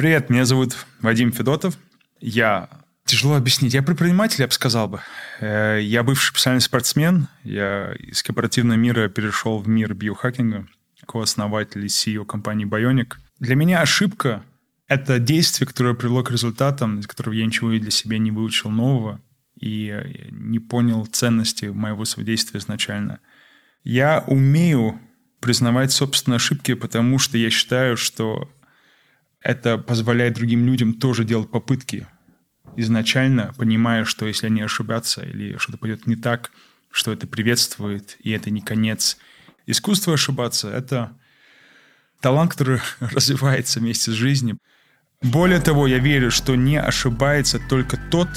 Привет, меня зовут Вадим Федотов. Я Тяжело объяснить. Я предприниматель, я бы сказал бы. Э, я бывший профессиональный спортсмен. Я из корпоративного мира перешел в мир биохакинга, кооснователь и CEO компании Bionic. Для меня ошибка – это действие, которое привело к результатам, из которого я ничего для себя не выучил нового и не понял ценности моего своего изначально. Я умею признавать собственные ошибки, потому что я считаю, что это позволяет другим людям тоже делать попытки изначально, понимая, что если они ошибятся или что-то пойдет не так, что это приветствует, и это не конец. Искусство ошибаться – это талант, который развивается вместе с жизнью. Более того, я верю, что не ошибается только тот,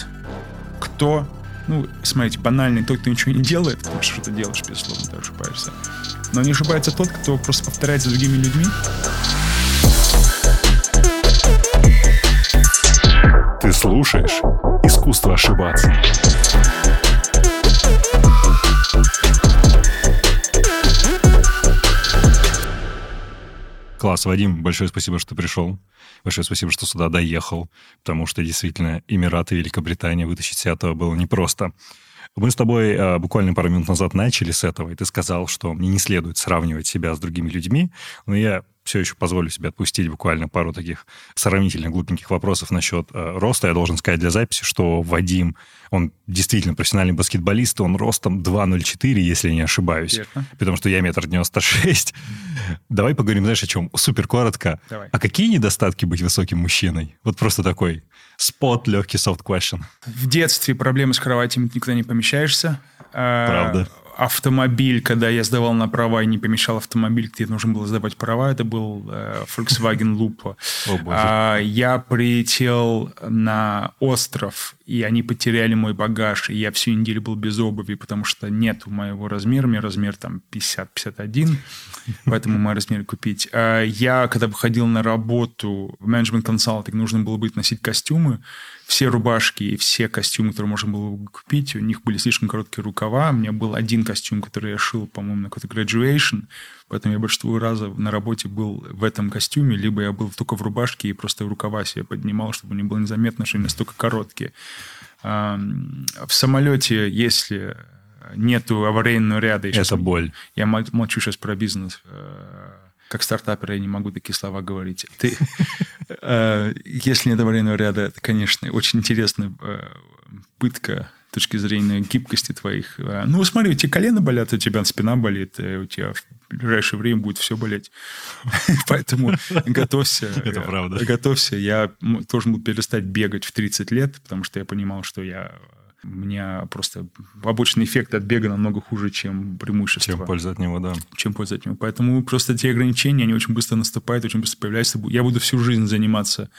кто, ну, смотрите, банальный тот, кто ничего не делает, потому что что ты делаешь, безусловно, ты ошибаешься. Но не ошибается тот, кто просто повторяет за другими людьми. Ты слушаешь «Искусство ошибаться». Класс, Вадим, большое спасибо, что пришел. Большое спасибо, что сюда доехал, потому что действительно Эмираты Великобритания вытащить с этого было непросто. Мы с тобой э, буквально пару минут назад начали с этого, и ты сказал, что мне не следует сравнивать себя с другими людьми, но я все еще позволю себе отпустить буквально пару таких сравнительно глупеньких вопросов насчет э, роста. Я должен сказать для записи, что Вадим, он действительно профессиональный баскетболист, он ростом 2,04, если не ошибаюсь. Верно. Потому что я метр девяносто шесть. Давай поговорим, знаешь, о чем? Супер коротко. Давай. А какие недостатки быть высоким мужчиной? Вот просто такой спот, легкий soft question. В детстве проблемы с кроватями, никуда не помещаешься. А, Правда автомобиль, когда я сдавал на права и не помещал автомобиль, где нужно было сдавать права, это был э, Volkswagen Lupo. О, а, я прилетел на остров, и они потеряли мой багаж, и я всю неделю был без обуви, потому что нет моего размера, у меня размер там 50-51, поэтому мой размер купить. А я, когда выходил на работу в менеджмент консалтинг, нужно было быть носить костюмы, все рубашки и все костюмы, которые можно было купить, у них были слишком короткие рукава. У меня был один костюм, который я шил, по-моему, на какой-то graduation, поэтому я большинство разов на работе был в этом костюме, либо я был только в рубашке и просто рукава себе поднимал, чтобы не было незаметно, что они настолько короткие. В самолете, если нету аварийного ряда... Это боль. Я молчу сейчас про бизнес э, как стартапер я не могу такие слова говорить. Ты, э, если нет аварийного ряда, это, конечно, очень интересная э, пытка с точки зрения гибкости твоих. Э, ну, смотри, у тебя колено болят, у тебя спина болит, у тебя в ближайшее время будет все болеть. Поэтому готовься. Это правда. Готовься. Я должен был перестать бегать в 30 лет, потому что я понимал, что я у меня просто побочный эффект от бега намного хуже, чем преимущество. Чем польза от него, да. Чем польза от него. Поэтому просто те ограничения, они очень быстро наступают, очень быстро появляются. Я буду всю жизнь заниматься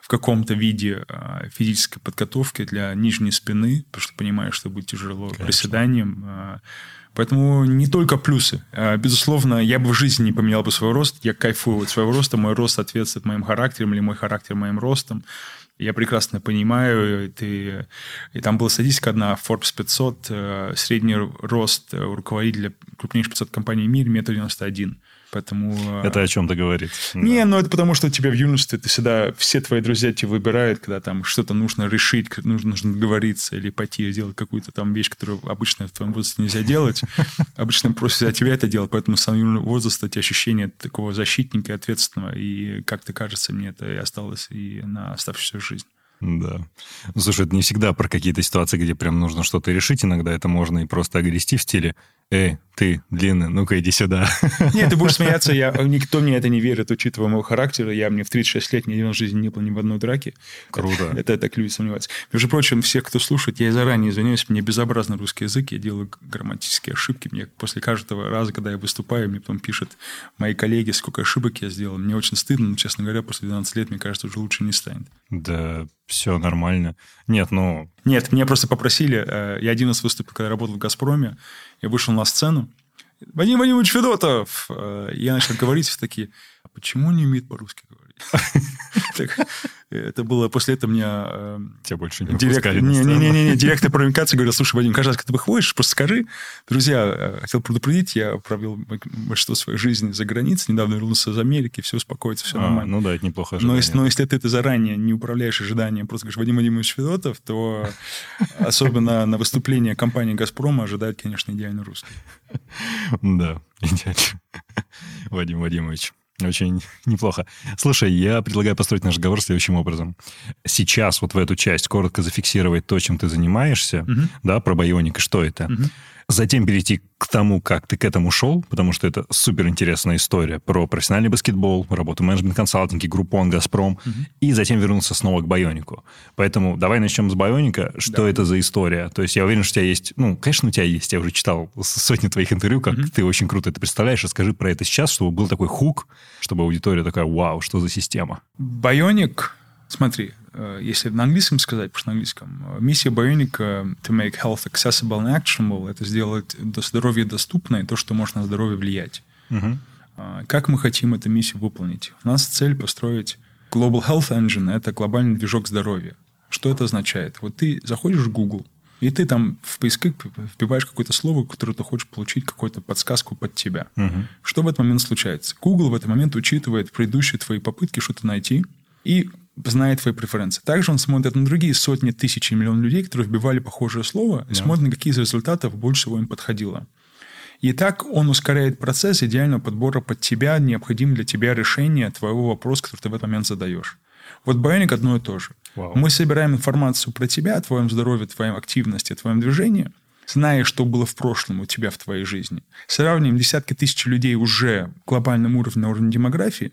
в каком-то виде а, физической подготовки для нижней спины, потому что понимаю, что будет тяжело Конечно. приседанием. А. Поэтому не только плюсы. А, безусловно, я бы в жизни не поменял бы свой рост. Я кайфую от своего роста. Мой рост соответствует моим характерам или мой характер моим ростом. Я прекрасно понимаю, ты... и там была статистика одна, Forbes 500, э, средний рост руководителя крупнейших 500 компаний в мире метр девяносто один. Поэтому... Э, это о чем-то говорит. Не, да. ну это потому, что у тебя в юности ты всегда, все твои друзья тебя выбирают, когда там что-то нужно решить, нужно, нужно договориться или пойти сделать какую-то там вещь, которую обычно в твоем возрасте нельзя делать. Обычно просят от тебя это делать, поэтому с самого возраста эти ощущения такого защитника и ответственного, и как-то кажется, мне это и осталось и на оставшуюся жизнь. Да. Ну, слушай, это не всегда про какие-то ситуации, где прям нужно что-то решить. Иногда это можно и просто огрести в стиле «Эй, ты, длинный, ну-ка иди сюда». Нет, ты будешь смеяться, я, никто мне это не верит, учитывая моего характера. Я мне в 36 лет ни в жизни не был ни в одной драке. Круто. Это, это так люди сомневаются. Между прочим, всех, кто слушает, я заранее извиняюсь, мне безобразный русский язык, я делаю грамматические ошибки. Мне после каждого раза, когда я выступаю, мне потом пишут мои коллеги, сколько ошибок я сделал. Мне очень стыдно, но, честно говоря, после 12 лет, мне кажется, уже лучше не станет. Да, все нормально. Нет, ну... Нет, меня просто попросили. Э, я один раз выступил, когда работал в «Газпроме». Я вышел на сцену. Вадим Вадимович Федотов! Э, я начал говорить такие, а почему не умеет по-русски говорить? Это было после этого меня... Э, Тебя больше не директор, не, не, не, не, не, директор по коммуникации говорил, слушай, Вадим, каждый раз, когда ты выходишь, просто скажи. Друзья, э, хотел предупредить, я провел большинство своей жизни за границей, недавно вернулся из Америки, все успокоится, все а, нормально. Ну да, это неплохо но если, но если ты, ты заранее не управляешь ожиданием, просто говоришь, Вадим Вадимович Федотов, то особенно на выступление компании «Газпрома» ожидает, конечно, идеальный русский. Да, идеально. Вадим Вадимович. Очень неплохо. Слушай, я предлагаю построить наш разговор следующим образом. Сейчас вот в эту часть коротко зафиксировать то, чем ты занимаешься, угу. да, про байоник и что это. Угу затем перейти к тому, как ты к этому шел, потому что это супер интересная история про профессиональный баскетбол, работу в менеджмент-консалтинге, Группон, Газпром, угу. и затем вернуться снова к Байонику. Поэтому давай начнем с Байоника. Что да. это за история? То есть я уверен, что у тебя есть... Ну, конечно, у тебя есть. Я уже читал сотни твоих интервью, как угу. ты очень круто это представляешь. Расскажи про это сейчас, чтобы был такой хук, чтобы аудитория такая, вау, что за система? Байоник Смотри, если на английском сказать, потому что на английском, э, миссия Bionic to make health accessible and actionable, это сделать здоровье доступное, то, что может на здоровье влиять. Угу. Как мы хотим эту миссию выполнить? У нас цель построить Global Health Engine – это глобальный движок здоровья. Что это означает? Вот ты заходишь в Google, и ты там в поисковик вбиваешь какое-то слово, которое ты хочешь получить какую-то подсказку под тебя. Угу. Что в этот момент случается? Google в этот момент учитывает предыдущие твои попытки что-то найти и знает твои преференции. Также он смотрит на другие сотни тысяч и миллион людей, которые вбивали похожее слово, и yeah. смотрит, на какие из результатов больше всего им подходило. И так он ускоряет процесс идеального подбора под тебя, необходимое для тебя решение твоего вопроса, который ты в этот момент задаешь. Вот Bionic одно и то же. Wow. Мы собираем информацию про тебя, о твоем здоровье, твоей активности, о твоем движении, зная, что было в прошлом у тебя в твоей жизни. Сравниваем десятки тысяч людей уже глобальном уровне, на уровне демографии,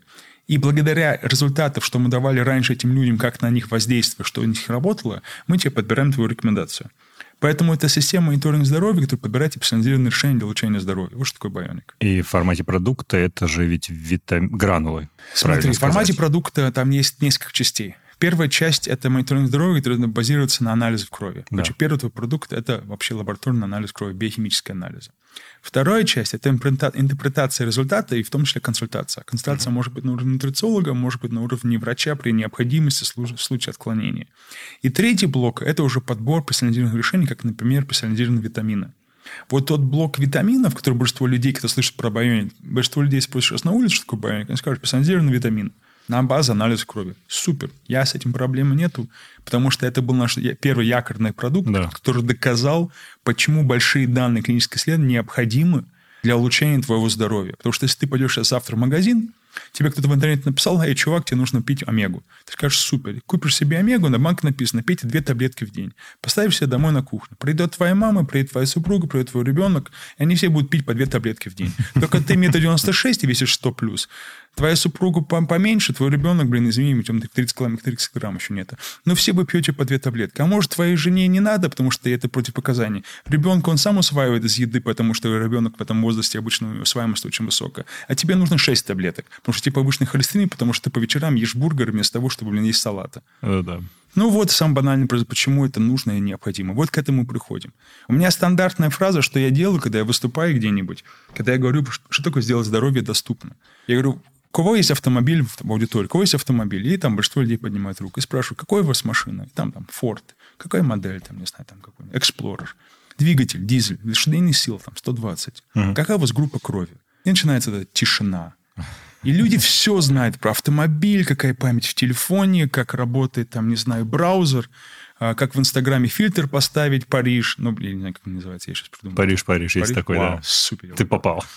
и благодаря результатам, что мы давали раньше этим людям, как на них воздействие, что у них работало, мы тебе подбираем твою рекомендацию. Поэтому это система мониторинга здоровья, которая подбирает персонализированные решения для улучшения здоровья. Вот что такое байоник. И в формате продукта это же ведь витам... гранулы. Смотри, в формате продукта там есть несколько частей. Первая часть – это мониторинг здоровья, который базируется на анализе крови. Да. Значит, первый твой продукт – это вообще лабораторный анализ крови, биохимический анализ. Вторая часть – это интерпретация результата и в том числе консультация. Консультация mm-hmm. может быть на уровне нутрициолога, может быть на уровне врача при необходимости в случае отклонения. И третий блок – это уже подбор персонализированных решений, как, например, персонализированные витамины. Вот тот блок витаминов, который большинство людей, когда слышат про байоник, большинство людей спросят на улице, что такое байоник, они скажут персонализированный витамин на базе анализа крови. Супер. Я с этим проблемы нету, потому что это был наш первый якорный продукт, да. который доказал, почему большие данные клинических исследований необходимы для улучшения твоего здоровья. Потому что если ты пойдешь завтра в магазин, Тебе кто-то в интернете написал, эй, чувак, тебе нужно пить омегу. Ты скажешь, супер. Купишь себе омегу, на банке написано, пейте две таблетки в день. Поставишь себе домой на кухню. Придет твоя мама, придет твоя супруга, придет твой ребенок, и они все будут пить по две таблетки в день. Только ты метр 96 и весишь 100 плюс. Твоя супруга поменьше, твой ребенок, блин, извини, у тебя 30 грамм, 30 грамм еще нет. Но все вы пьете по две таблетки. А может, твоей жене не надо, потому что это противопоказание. Ребенка он сам усваивает из еды, потому что ребенок в этом возрасте обычно усваиваемость очень высокая. А тебе нужно 6 таблеток. Потому что тебе повышенный холестерин, потому что ты по вечерам ешь бургер вместо того, чтобы, блин, есть салата. Э, да. Ну вот сам банальный вопрос, почему это нужно и необходимо. Вот к этому приходим. У меня стандартная фраза, что я делаю, когда я выступаю где-нибудь, когда я говорю, что такое сделать здоровье доступно. Я говорю, у кого есть автомобиль в аудитории, у кого есть автомобиль, и там большинство людей поднимает руку и спрашивают, какой у вас машина? И там, там, Ford, какая модель, там, не знаю, там, какой Explorer, двигатель, дизель, лошадиный сил, там, 120. Угу. Какая у вас группа крови? И начинается эта тишина. И люди все знают про автомобиль, какая память в телефоне, как работает, там, не знаю, браузер. А, как в Инстаграме фильтр поставить Париж. Ну, блин, не знаю, как он называется, я сейчас придумал. Париж, Париж, Париж? есть такой, Вау, да. супер. Ты попал.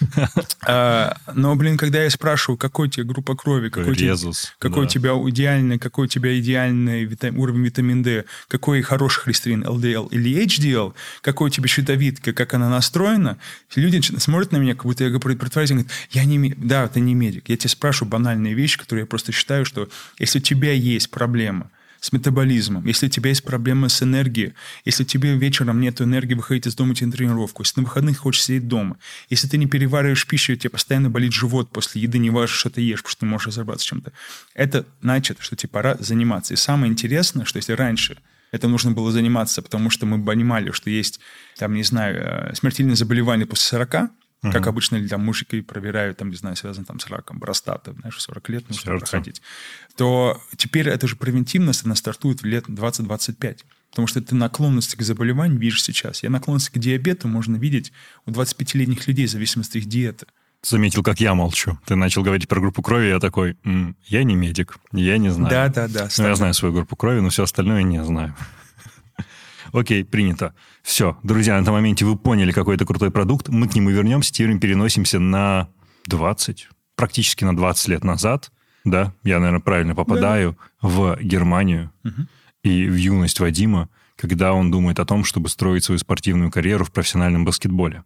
А, но, блин, когда я спрашиваю, какой у тебя группа крови, какой, Резус, тебе, какой да. у тебя идеальный, какой у тебя идеальный витам, уровень витамин D, какой хороший холестерин, LDL или HDL, какой у тебя щитовидка, как она настроена, люди смотрят на меня, как будто я говорю, притворяюсь, говорят, я не, да, ты не медик. Я тебе спрашиваю банальные вещи, которые я просто считаю, что если у тебя есть проблема, с метаболизмом, если у тебя есть проблемы с энергией, если тебе вечером нет энергии выходить из дома идти на тренировку, если на выходных хочешь сидеть дома, если ты не перевариваешь пищу, у тебя постоянно болит живот после еды, не важно, что ты ешь, потому что ты можешь разобраться чем-то, это значит, что тебе пора заниматься. И самое интересное, что если раньше это нужно было заниматься, потому что мы понимали, что есть, там, не знаю, э, смертельные заболевания после 40, Uh-huh. Как обычно, или там мужики проверяют, там, не знаю, связано там с раком простаты, знаешь, 40 лет нужно Сердце. проходить. То теперь это же превентивность, она стартует в лет 20-25. Потому что ты наклонности к заболеванию видишь сейчас. Я наклонности к диабету можно видеть у 25-летних людей в зависимости от их диеты заметил, как я молчу. Ты начал говорить про группу крови, я такой, М, я не медик, я не знаю. Да, да, да. Ну, я знаю свою группу крови, но все остальное не знаю. Окей, принято. Все, друзья, на этом моменте вы поняли, какой это крутой продукт. Мы к нему вернемся, теперь переносимся на 20, практически на 20 лет назад. Да, я, наверное, правильно попадаю да. в Германию угу. и в юность Вадима, когда он думает о том, чтобы строить свою спортивную карьеру в профессиональном баскетболе.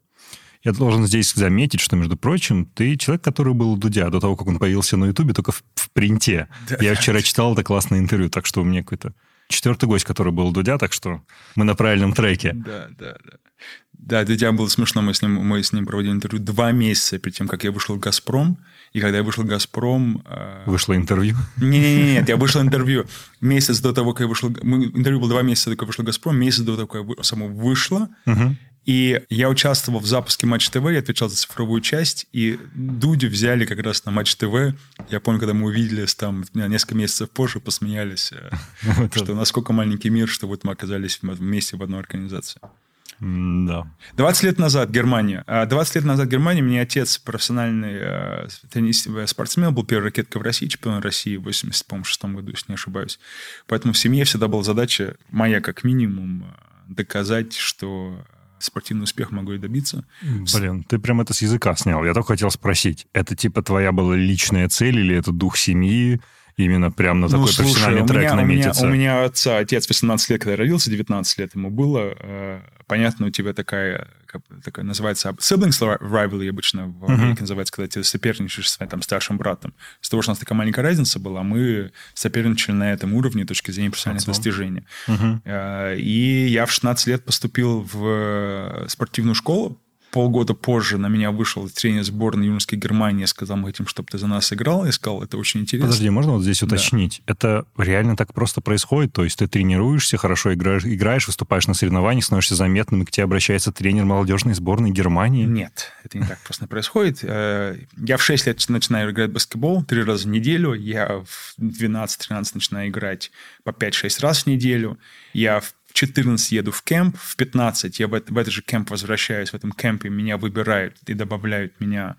Я должен здесь заметить, что, между прочим, ты человек, который был у Дудя до того, как он появился на Ютубе, только в, в принте. Да. Я вчера читал это классное интервью, так что у меня какой-то четвертый гость, который был у Дудя, так что мы на правильном треке. Да, да, да. Да, Дудя было смешно, мы с ним, мы с ним проводили интервью два месяца перед тем, как я вышел в «Газпром», и когда я вышел в «Газпром...» э... Вышло интервью? Не-не-не, нет, я вышел интервью месяц до того, как я вышел... Интервью было два месяца до того, как я вышел в «Газпром», месяц до того, как я само вышло, угу. И я участвовал в запуске Матч ТВ, я отвечал за цифровую часть, и Дудю взяли как раз на Матч ТВ. Я помню, когда мы увиделись там несколько месяцев позже, посмеялись, э, что насколько маленький мир, что вот мы оказались вместе в одной организации. Да. 20 лет назад Германия. 20 а лет назад Германия, мне отец профессиональный э, теннис, э, спортсмен, был первой ракеткой в России, чемпион России в 86 году, если не ошибаюсь. Поэтому в семье всегда была задача, моя как минимум, доказать, что спортивный успех могу и добиться. Блин, ты прям это с языка снял. Я только хотел спросить, это типа твоя была личная цель или это дух семьи? Именно прям на ну, такой слушай, профессиональный у трек меня, наметиться? У меня, у меня отца, отец 18 лет, когда родился, 19 лет ему было. Э, понятно, у тебя такая такая называется siblings rivalry обычно в Америке uh-huh. называется, когда ты соперничаешь с своим там, старшим братом. С того, что у нас такая маленькая разница была, мы соперничали на этом уровне с точки зрения профессиональных Отцом. достижений. Uh-huh. И я в 16 лет поступил в спортивную школу, полгода позже на меня вышел тренер сборной юношеской Германии, сказал, мы хотим, чтобы ты за нас играл. Я сказал, это очень интересно. Подожди, можно вот здесь уточнить? Да. Это реально так просто происходит? То есть ты тренируешься, хорошо играешь, играешь, выступаешь на соревнованиях, становишься заметным, и к тебе обращается тренер молодежной сборной Германии? Нет, это не так просто происходит. Э, я в 6 лет начинаю играть в баскетбол три раза в неделю. Я в 12-13 начинаю играть по 5-6 раз в неделю. Я в 14 еду в кемп, в 15 я в, в этот же кемп возвращаюсь, в этом кемпе меня выбирают и добавляют меня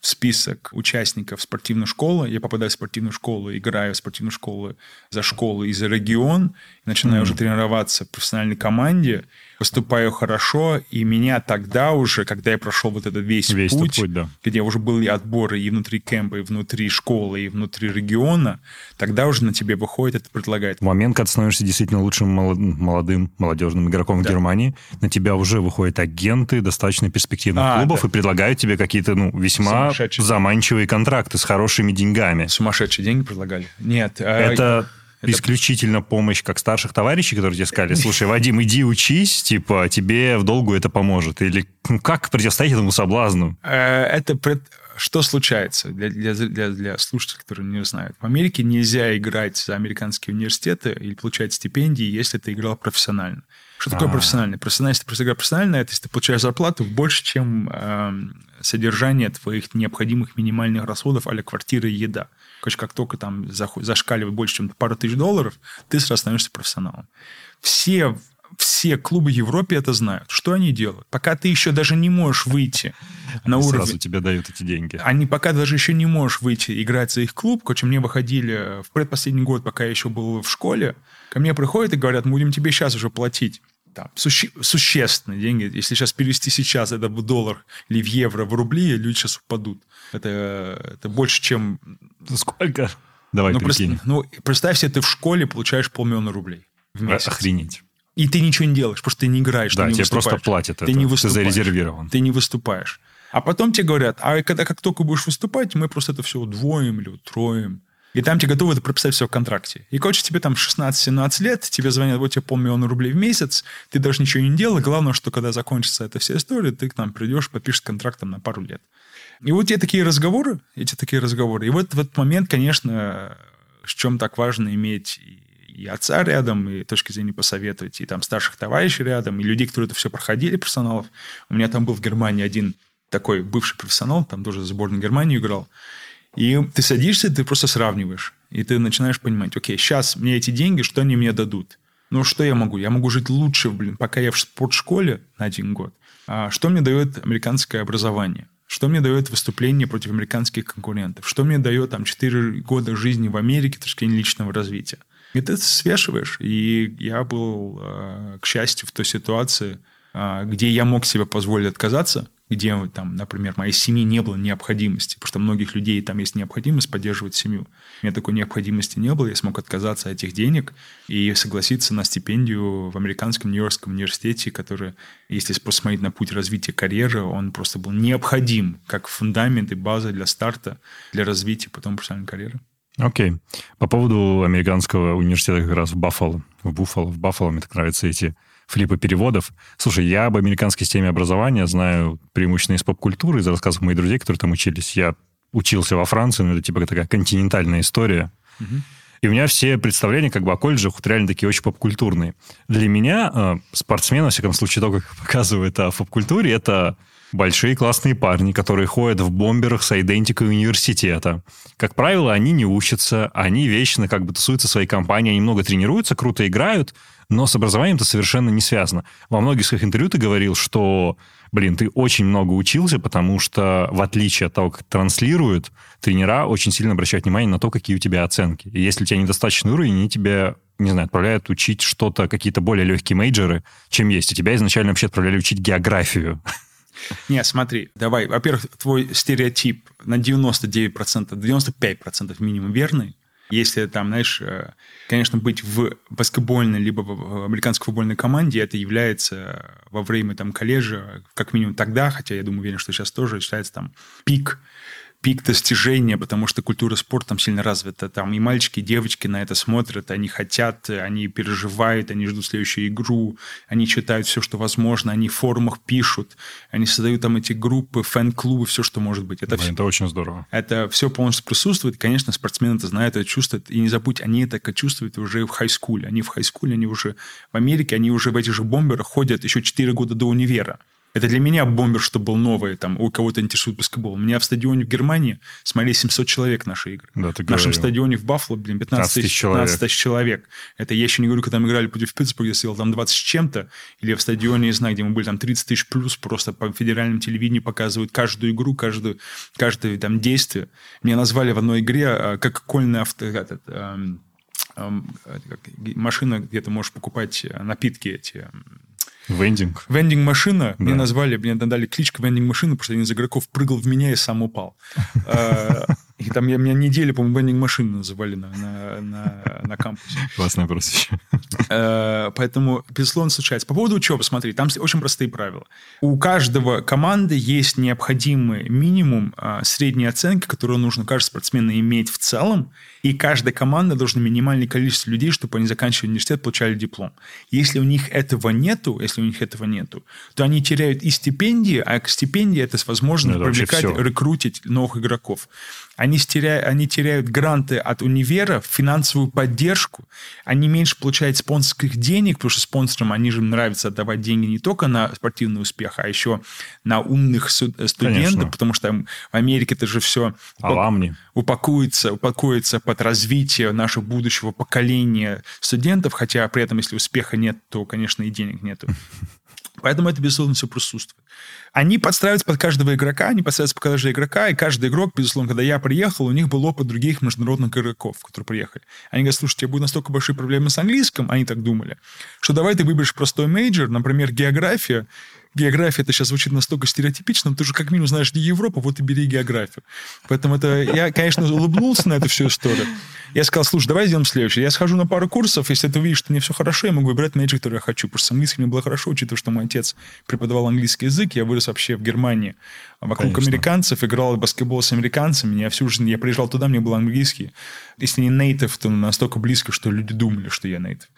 в список участников спортивной школы. Я попадаю в спортивную школу, играю в спортивную школу за школу и за регион, начинаю mm-hmm. уже тренироваться в профессиональной команде выступаю хорошо, и меня тогда уже, когда я прошел вот этот весь, весь путь, путь да. где уже были отборы и внутри кемпа, и внутри школы, и внутри региона, тогда уже на тебе выходит это предлагает. В момент, когда ты становишься действительно лучшим молодым, молодежным игроком да. в Германии, на тебя уже выходят агенты достаточно перспективных а, клубов да. и предлагают тебе какие-то ну, весьма заманчивые контракты с хорошими деньгами. Сумасшедшие деньги предлагали? Нет. А это исключительно помощь как старших товарищей, которые тебе сказали, слушай, Вадим, иди учись, типа, тебе в долгу это поможет. Или ну, как противостоять этому соблазну? Э, это что случается для, для, для, для слушателей, которые не знают? В Америке нельзя играть за американские университеты или получать стипендии, если ты играл профессионально. Что такое А-а-а. профессионально? Профессионально, если ты просто играешь профессионально, это если ты получаешь зарплату больше, чем э, содержание твоих необходимых минимальных расходов а квартира и еда. Короче, как только там зашкаливает больше, чем пару тысяч долларов, ты сразу становишься профессионалом. Все все клубы Европе это знают. Что они делают? Пока ты еще даже не можешь выйти на они уровень... Сразу тебе дают эти деньги. Они пока даже еще не можешь выйти играть за их клуб. Короче, мне выходили в предпоследний год, пока я еще был в школе, ко мне приходят и говорят, мы будем тебе сейчас уже платить там, суще, существенные деньги. Если сейчас перевести сейчас это в доллар или в евро, в рубли, люди сейчас упадут. Это, это больше, чем... Сколько? Давай, ну. Просто, ну, представь себе, ты в школе получаешь полмиллиона рублей в месяц. Охренеть. И ты ничего не делаешь, потому что ты не играешь, да, ты не тебе просто платят ты это, не выступаешь, ты зарезервирован. Ты не выступаешь. А потом тебе говорят, а когда как только будешь выступать, мы просто это все удвоим или утроим. И там тебе готовы это прописать все в контракте. И, короче, тебе там 16-17 лет, тебе звонят, вот тебе полмиллиона рублей в месяц, ты даже ничего не делал. Главное, что когда закончится эта вся история, ты к нам придешь, подпишешь контракт там, на пару лет. И вот эти такие разговоры, эти такие разговоры. И вот в этот момент, конечно, с чем так важно иметь и отца рядом, и точки зрения посоветовать, и там старших товарищей рядом, и людей, которые это все проходили, персоналов. У меня там был в Германии один такой бывший профессионал, там тоже за сборную Германии играл. И ты садишься, ты просто сравниваешь. И ты начинаешь понимать, окей, сейчас мне эти деньги, что они мне дадут? Ну, что я могу? Я могу жить лучше, блин, пока я в спортшколе на один год. А что мне дает американское образование? Что мне дает выступление против американских конкурентов? Что мне дает там 4 года жизни в Америке, так сказать, личного развития? И ты свешиваешь. И я был, а, к счастью, в той ситуации, а, где я мог себе позволить отказаться, где, там, например, моей семьи не было необходимости, потому что у многих людей там есть необходимость поддерживать семью. У меня такой необходимости не было, я смог отказаться от этих денег и согласиться на стипендию в американском Нью-Йоркском университете, который, если посмотреть на путь развития карьеры, он просто был необходим как фундамент и база для старта, для развития потом профессиональной карьеры. Окей. Okay. По поводу американского университета как раз в Баффало, в Буффало, в Баффало, мне так нравятся эти флипы переводов. Слушай, я об американской системе образования знаю преимущественно из поп-культуры, из рассказов моих друзей, которые там учились. Я учился во Франции, но это типа такая континентальная история. Угу. И у меня все представления как бы о колледжах вот реально такие очень поп-культурные. Для меня э, спортсмен, во всяком случае, то, как показывает о поп-культуре, это большие классные парни, которые ходят в бомберах с идентикой университета. Как правило, они не учатся, они вечно как бы тусуются в своей компании, они много тренируются, круто играют, но с образованием это совершенно не связано. Во многих своих интервью ты говорил, что, блин, ты очень много учился, потому что, в отличие от того, как транслируют, тренера очень сильно обращают внимание на то, какие у тебя оценки. И если у тебя недостаточный уровень, они тебя не знаю, отправляют учить что-то, какие-то более легкие мейджоры, чем есть. И тебя изначально вообще отправляли учить географию. Не, смотри, давай. Во-первых, твой стереотип на 99%, 95% минимум верный. Если там, знаешь, э, конечно, быть в баскетбольной либо в американской футбольной команде, это является во время там колледжа, как минимум тогда, хотя я думаю, уверен, что сейчас тоже считается там пик пик достижения, потому что культура спорта там сильно развита. Там и мальчики, и девочки на это смотрят, они хотят, они переживают, они ждут следующую игру, они читают все, что возможно, они в форумах пишут, они создают там эти группы, фэн-клубы, все, что может быть. Это, все, это очень здорово. Это все полностью присутствует. Конечно, спортсмены это знают, это чувствуют. И не забудь, они это чувствуют уже в хай-скуле. Они в хай-скуле, они уже в Америке, они уже в этих же бомберах ходят еще 4 года до универа. Это для меня бомбер, что был новый, там, у кого-то интересует баскетбол. У меня в стадионе в Германии смотрели 700 человек наши игры. Да, ты в нашем стадионе в Баффало, блин, 15 тысяч человек. 15 тысяч человек. Это я еще не говорю, когда мы играли против Питтсбурга, я сидел там 20 с чем-то, или в стадионе, не знаю, где мы были, там 30 тысяч плюс, просто по федеральному телевидению показывают каждую игру, каждую, каждое там действие. Меня назвали в одной игре а, как кольный авто... Этот, эм, эм, машина, где ты можешь покупать напитки эти Вендинг. Вендинг-машина. Да. Мне назвали, мне дали кличку вендинг-машина, потому что один из игроков прыгал в меня и сам упал. И там я, меня неделю, по-моему, вендинг-машину называли на, на, на, на кампусе. Классное прозвище. А, поэтому, безусловно, случается. По поводу учебы, смотри, там очень простые правила. У каждого команды есть необходимый минимум а, средней оценки, которую нужно каждый спортсмен иметь в целом, и каждая команда должна минимальное количество людей, чтобы они заканчивали университет, получали диплом. Если у них этого нету, если у них этого нету, то они теряют и стипендии, а к стипендии это возможность ну, привлекать, рекрутить новых игроков. Они теряют, они теряют гранты от универа, финансовую поддержку, они меньше получают спонсорских денег, потому что спонсорам они же нравится отдавать деньги не только на спортивный успех, а еще на умных студентов, Конечно. потому что в Америке это же все Alumni. упакуется, упакуется под развитие нашего будущего поколения студентов, хотя при этом, если успеха нет, то, конечно, и денег нету. Поэтому это, безусловно, все присутствует. Они подстраиваются под каждого игрока, они подстраиваются под каждого игрока, и каждый игрок, безусловно, когда я приехал, у них был опыт других международных игроков, которые приехали. Они говорят, слушай, у тебя будут настолько большие проблемы с английским, они так думали, что давай ты выберешь простой major, например, география, география, это сейчас звучит настолько стереотипично, но ты же как минимум знаешь, где Европа, вот и бери географию. Поэтому это... Я, конечно, улыбнулся на эту всю историю. Я сказал, слушай, давай сделаем следующее. Я схожу на пару курсов, если ты увидишь, что мне все хорошо, я могу выбирать major, который я хочу. Потому что с английским мне было хорошо, учитывая, что мой отец преподавал английский язык, я вырос вообще в Германии вокруг Конечно. американцев, играл в баскетбол с американцами. Я всю жизнь, я приезжал туда, мне был английский. Если не native, то настолько близко, что люди думали, что я native.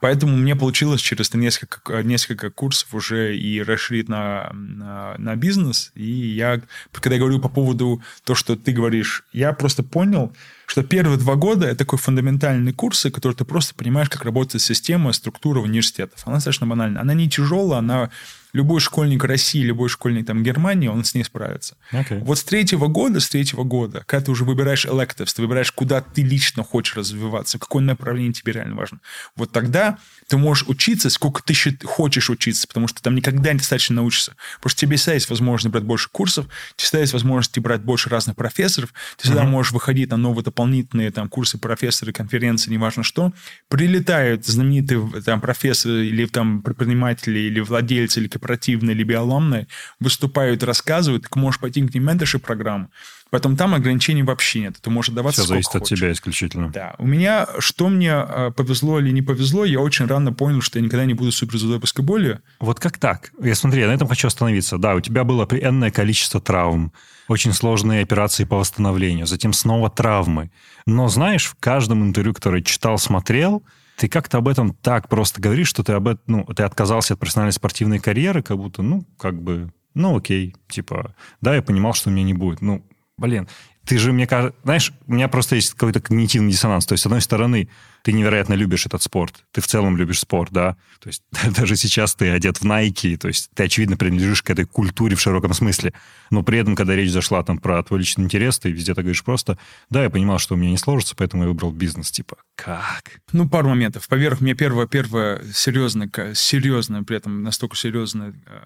Поэтому мне получилось через несколько, несколько курсов уже и расширить на, на, на бизнес. И я, когда я говорю по поводу того, что ты говоришь, я просто понял, что первые два года это такой фундаментальный курсы, который ты просто понимаешь, как работает система, структура университетов. Она достаточно банальна. Она не тяжелая, она любой школьник России, любой школьник там Германии, он с ней справится. Okay. Вот с третьего года, с третьего года, когда ты уже выбираешь electives, ты выбираешь, куда ты лично хочешь развиваться, какое направление тебе реально важно, вот тогда ты можешь учиться, сколько ты хочешь учиться, потому что там никогда недостаточно научишься. Потому что тебе всегда есть возможность брать больше курсов, тебе всегда есть возможность брать больше разных профессоров, ты всегда uh-huh. можешь выходить на новые дополнительные там курсы, профессоры, конференции, неважно что. Прилетают знаменитые там профессоры или там предприниматели, или владельцы, или корпоративные, или биоломные, выступают, рассказывают, ты можешь пойти к ним менторшип программу. Поэтому там ограничений вообще нет. Ты можешь даваться Все зависит хочешь. от тебя исключительно. Да. У меня, что мне э, повезло или не повезло, я очень рано понял, что я никогда не буду суперзвездой баскетболе. Вот как так? Я смотри, я на этом хочу остановиться. Да, у тебя было энное количество травм, очень сложные операции по восстановлению, затем снова травмы. Но знаешь, в каждом интервью, которое читал, смотрел, ты как-то об этом так просто говоришь, что ты об этом, ну, ты отказался от профессиональной спортивной карьеры, как будто, ну, как бы, ну, окей, типа, да, я понимал, что у меня не будет. Ну, блин, ты же, мне кажется, знаешь, у меня просто есть какой-то когнитивный диссонанс. То есть, с одной стороны, ты невероятно любишь этот спорт, ты в целом любишь спорт, да, то есть даже сейчас ты одет в Nike, то есть ты, очевидно, принадлежишь к этой культуре в широком смысле, но при этом, когда речь зашла там про твой личный интерес, ты везде так говоришь просто, да, я понимал, что у меня не сложится, поэтому я выбрал бизнес, типа, как? Ну, пару моментов. Во-первых, мне первая, первая серьезная, серьезная, при этом настолько серьезная э,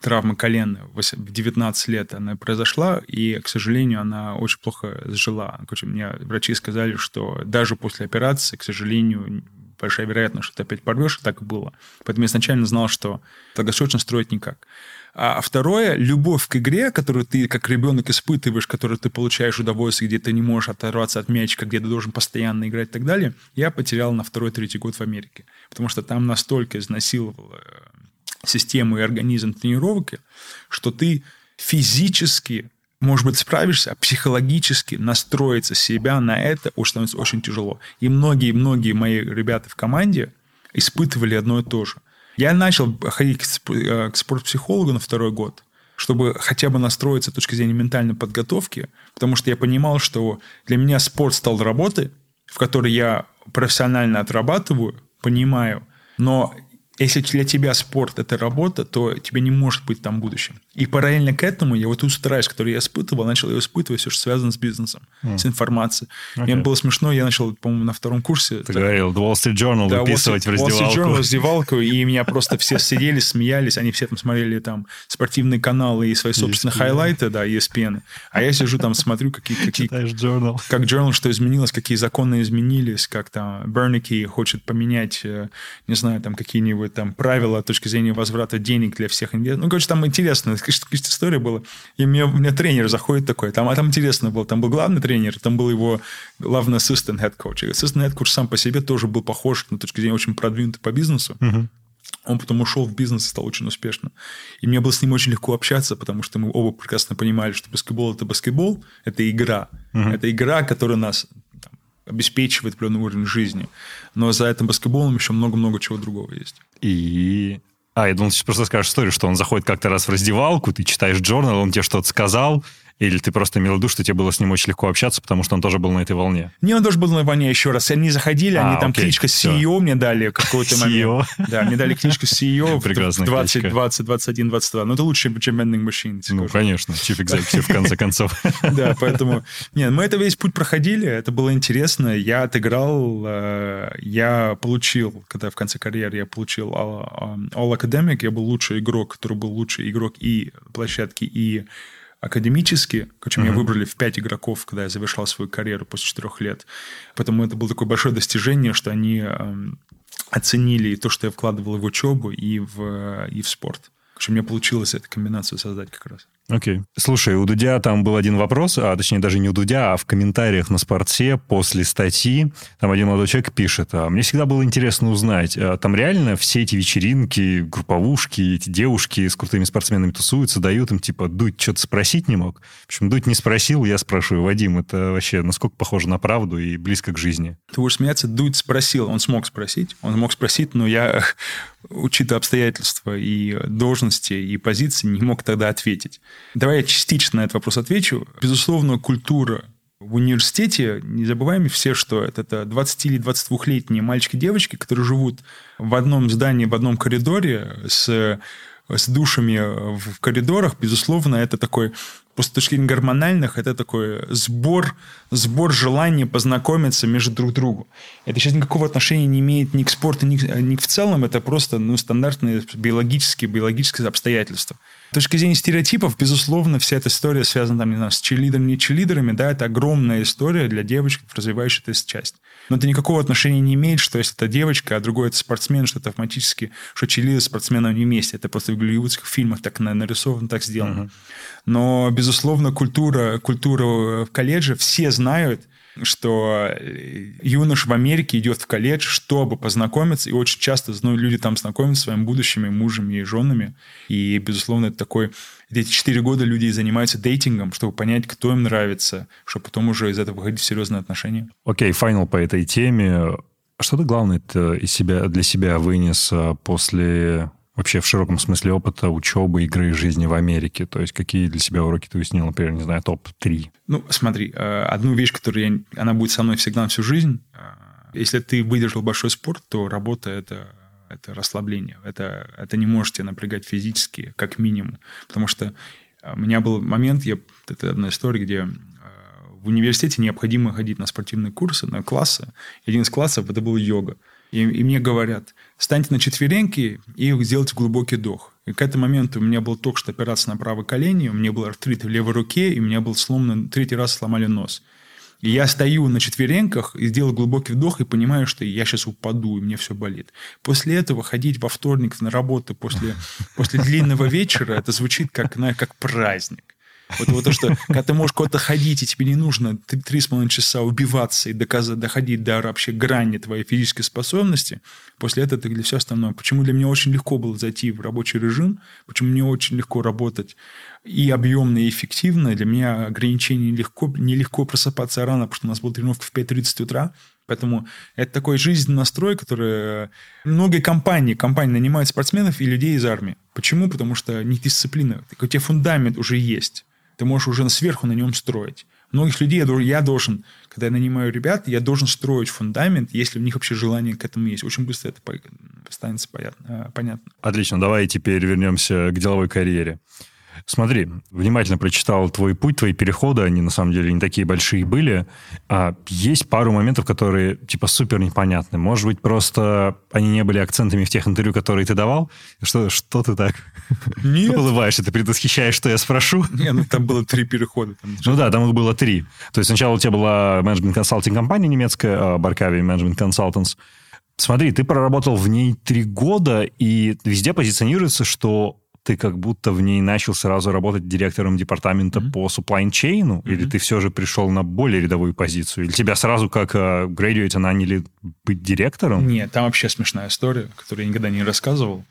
травма колена в 19 лет она произошла, и, к сожалению, она очень плохо сжила. Короче, мне врачи сказали, что даже после операции, к сожалению, сожалению, большая вероятность, что ты опять порвешь, и так и было. Поэтому я изначально знал, что долгосрочно строить никак. А второе, любовь к игре, которую ты как ребенок испытываешь, которую ты получаешь удовольствие, где ты не можешь оторваться от мячика, где ты должен постоянно играть и так далее, я потерял на второй-третий год в Америке. Потому что там настолько изнасиловал э, систему и организм тренировки, что ты физически может быть, справишься, а психологически настроиться себя на это уж становится очень тяжело. И многие-многие мои ребята в команде испытывали одно и то же. Я начал ходить к спортпсихологу на второй год, чтобы хотя бы настроиться с точки зрения ментальной подготовки, потому что я понимал, что для меня спорт стал работой, в которой я профессионально отрабатываю, понимаю, но если для тебя спорт – это работа, то тебе не может быть там будущем. И параллельно к этому я вот ту страсть, которую я испытывал, начал ее испытывать все, что связано с бизнесом, mm. с информацией. Okay. Мне было смешно, я начал, по-моему, на втором курсе... Ты так, говорил, Wall Street Journal да, выписывать Wall Street, в раздевалку. Wall Street Journal в раздевалку, и меня просто все сидели, смеялись, они все там смотрели там спортивные каналы и свои собственные ESPN. хайлайты, да, ESPN. А я сижу там, смотрю, какие... какие journal. Как journal, что изменилось, какие законы изменились, как там Берники хочет поменять, э, не знаю, там какие-нибудь там правила с точки зрения возврата денег для всех инвесторов. Ну, короче, там интересно, история была. И мне, мне тренер заходит такой, там, а там интересно было, там был главный тренер, там был его главный ассистент head coach. И ассистент head coach сам по себе тоже был похож на точки зрения очень продвинутый по бизнесу. Uh-huh. Он потом ушел в бизнес и стал очень успешным. И мне было с ним очень легко общаться, потому что мы оба прекрасно понимали, что баскетбол – это баскетбол, это игра. Uh-huh. Это игра, которая нас там, обеспечивает определенный уровень жизни. Но за этим баскетболом еще много-много чего другого есть. И а, я думал, ты просто скажешь историю, что он заходит как-то раз в раздевалку, ты читаешь журнал, он тебе что-то сказал, или ты просто имел в виду, что тебе было с ним очень легко общаться, потому что он тоже был на этой волне? Не, он тоже был на волне еще раз. Они заходили, а, они там окей, кличка CEO все. мне дали какой-то момент. Да, мне дали кличку CEO Прекрасная 20, 20, 21, 22. Ну, это лучше, чем Vending Machine. Ну, конечно, Chief Executive, в конце концов. Да, поэтому... Нет, мы это весь путь проходили, это было интересно. Я отыграл, э, я получил, когда в конце карьеры я получил All Academic, я был лучший игрок, который был лучший игрок и площадки, и академически, короче, uh-huh. меня выбрали в пять игроков, когда я завершал свою карьеру после четырех лет. Поэтому это было такое большое достижение, что они э, оценили то, что я вкладывал в учебу и в, и в спорт. Короче, у меня получилось эту комбинацию создать как раз. Окей. Okay. Слушай, у Дудя там был один вопрос, а точнее даже не у Дудя, а в комментариях на спорте после статьи там один молодой человек пишет, а мне всегда было интересно узнать, а там реально все эти вечеринки, групповушки, эти девушки с крутыми спортсменами тусуются, дают им типа Дудь что-то спросить не мог. В общем, Дудь не спросил, я спрашиваю, Вадим, это вообще насколько похоже на правду и близко к жизни? Ты будешь смеяться, Дудь спросил, он смог спросить, он мог спросить, но я, учитывая обстоятельства и должности, и позиции, не мог тогда ответить. Давай я частично на этот вопрос отвечу. Безусловно, культура в университете, не забываем все, что это, это 20 или 22-летние мальчики и девочки, которые живут в одном здании, в одном коридоре с с душами в коридорах, безусловно, это такой просто с точки гормональных, это такой сбор, сбор желания познакомиться между друг другу. Это сейчас никакого отношения не имеет ни к спорту, ни, ни в целом, это просто ну, стандартные биологические, биологические обстоятельства. С точки зрения стереотипов, безусловно, вся эта история связана там, не знаю, с черлидерами, не черлидерами, да, это огромная история для девочек, развивающая эту часть. Но это никакого отношения не имеет, что если это девочка, а другой это спортсмен, что это автоматически, что черлидер с спортсменом не вместе. Это просто в голливудских фильмах так нарисовано, так сделано. Uh-huh. Но, безусловно, культура, культура в колледже, все знают, что э, юнош в Америке идет в колледж, чтобы познакомиться, и очень часто ну, люди там знакомятся с своими будущими мужами и женами. И, безусловно, это такой... Эти четыре года люди занимаются дейтингом, чтобы понять, кто им нравится, чтобы потом уже из этого выходить в серьезные отношения. Окей, okay, финал по этой теме. Что ты главное из себя, для себя вынес а, после вообще в широком смысле опыта учебы, игры и жизни в Америке? То есть какие для себя уроки ты уяснил, например, не знаю, топ-3? Ну, смотри, э, одну вещь, которая она будет со мной всегда на всю жизнь. Э, если ты выдержал большой спорт, то работа это это расслабление. Это, это не можете напрягать физически, как минимум. Потому что э, у меня был момент, я, это одна история, где в университете необходимо ходить на спортивные курсы, на классы. Один из классов это был йога. И, и мне говорят, встаньте на четвереньки и сделайте глубокий вдох. И к этому моменту у меня был только что операция на правой колени, у меня был артрит в левой руке, и у меня был сломан, третий раз сломали нос. И я стою на четвереньках и сделаю глубокий вдох и понимаю, что я сейчас упаду, и мне все болит. После этого ходить во вторник на работу после, после длинного вечера, это звучит как, как праздник. Вот, вот то, что когда ты можешь куда-то ходить, и тебе не нужно три с половиной часа убиваться и доказать, доходить до вообще грани твоей физической способности, после этого ты для все остальное. Почему для меня очень легко было зайти в рабочий режим, почему мне очень легко работать и объемно, и эффективно. Для меня ограничение нелегко, нелегко просыпаться рано, потому что у нас была тренировка в 5.30 утра, Поэтому это такой жизненный настрой, который... Многие компании, компании нанимают спортсменов и людей из армии. Почему? Потому что не дисциплина. У тебя фундамент уже есть ты можешь уже сверху на нем строить. Многих людей я должен, я должен, когда я нанимаю ребят, я должен строить фундамент, если у них вообще желание к этому есть. Очень быстро это станет понятно. Отлично, давай теперь вернемся к деловой карьере. Смотри, внимательно прочитал твой путь, твои переходы, они на самом деле не такие большие были. А есть пару моментов, которые типа супер непонятны. Может быть, просто они не были акцентами в тех интервью, которые ты давал? Что, что ты так Нет. улыбаешься? Ты предвосхищаешь, что я спрошу? Нет, ну там было три перехода. Там, ну да, там их было три. То есть сначала у тебя была менеджмент консалтинг компания немецкая, Баркави Management Consultants. Смотри, ты проработал в ней три года, и везде позиционируется, что ты как будто в ней начал сразу работать директором департамента mm-hmm. по supply chain, mm-hmm. или ты все же пришел на более рядовую позицию? Или тебя сразу как graduate наняли быть директором? Нет, там вообще смешная история, которую я никогда не рассказывал.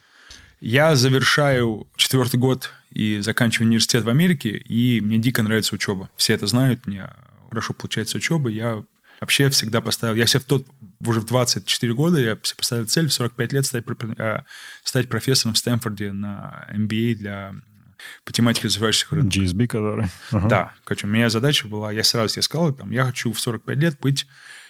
Я завершаю четвертый год и заканчиваю университет в Америке, и мне дико нравится учеба. Все это знают, мне хорошо получается учеба. Я вообще всегда поставил... Я себе в тот уже в 24 года я себе поставил цель в 45 лет стать, э, стать профессором в Стэнфорде на MBA для по тематике развивающихся рынков. GSB, который. Uh-huh. Да. Короче, у меня задача была, я сразу себе сказал, там, я хочу в 45 лет быть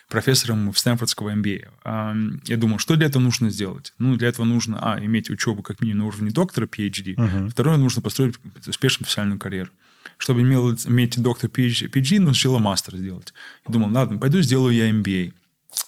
профессором в Стэнфордского MBA. Я думал, что для этого нужно сделать? Ну, для этого нужно, а, иметь учебу как минимум на уровне доктора, PhD. Uh-huh. Второе, нужно построить успешную профессиональную карьеру. Чтобы иметь доктор PhD, PhD нужно сначала мастер сделать. Я думал, ладно, пойду сделаю я MBA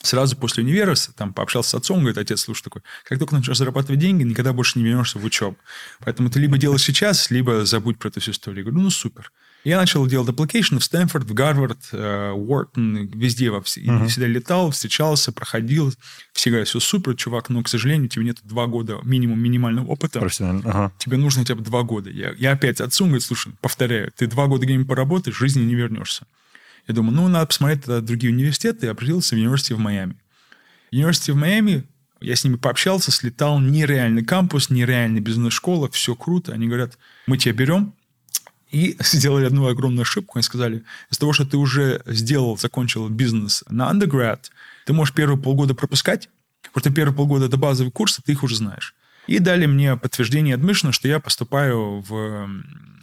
сразу после универа там пообщался с отцом, говорит, отец, слушай, такой, как только начнешь зарабатывать деньги, никогда больше не вернешься в учебу. Поэтому ты либо делаешь сейчас, либо забудь про эту всю историю. Я говорю, ну, супер. Я начал делать application в Стэнфорд, в Гарвард, э, Уортон, везде, во все, uh-huh. всегда летал, встречался, проходил. Все говорят, все супер, чувак, но, к сожалению, тебе нет два года минимум минимального опыта. Профессионально. Ага. Тебе нужно хотя бы два года. Я, я опять отцу говорю, слушай, повторяю, ты два года где-нибудь поработаешь, в жизни не вернешься. Я думаю, ну, надо посмотреть тогда другие университеты. Я определился в университете в Майами. Университет в Майами, я с ними пообщался, слетал, нереальный кампус, нереальная бизнес-школа, все круто. Они говорят, мы тебя берем, и сделали одну огромную ошибку. Они сказали, из того, что ты уже сделал, закончил бизнес на undergrad, ты можешь первые полгода пропускать, потому что первые полгода это базовые курсы, ты их уже знаешь. И дали мне подтверждение admission, что я поступаю в,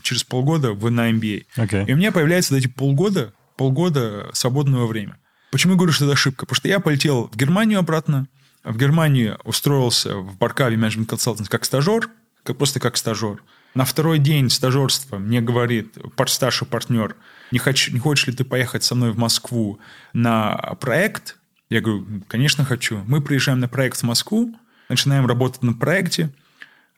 через полгода в, на MBA. Okay. И у меня появляется эти полгода, полгода свободного времени. Почему я говорю, что это ошибка? Потому что я полетел в Германию обратно, в Германию устроился в Баркаве Management Consultants как стажер, как, просто как стажер. На второй день стажерства мне говорит старший партнер, не, хочу, не хочешь ли ты поехать со мной в Москву на проект? Я говорю, конечно, хочу. Мы приезжаем на проект в Москву, начинаем работать на проекте.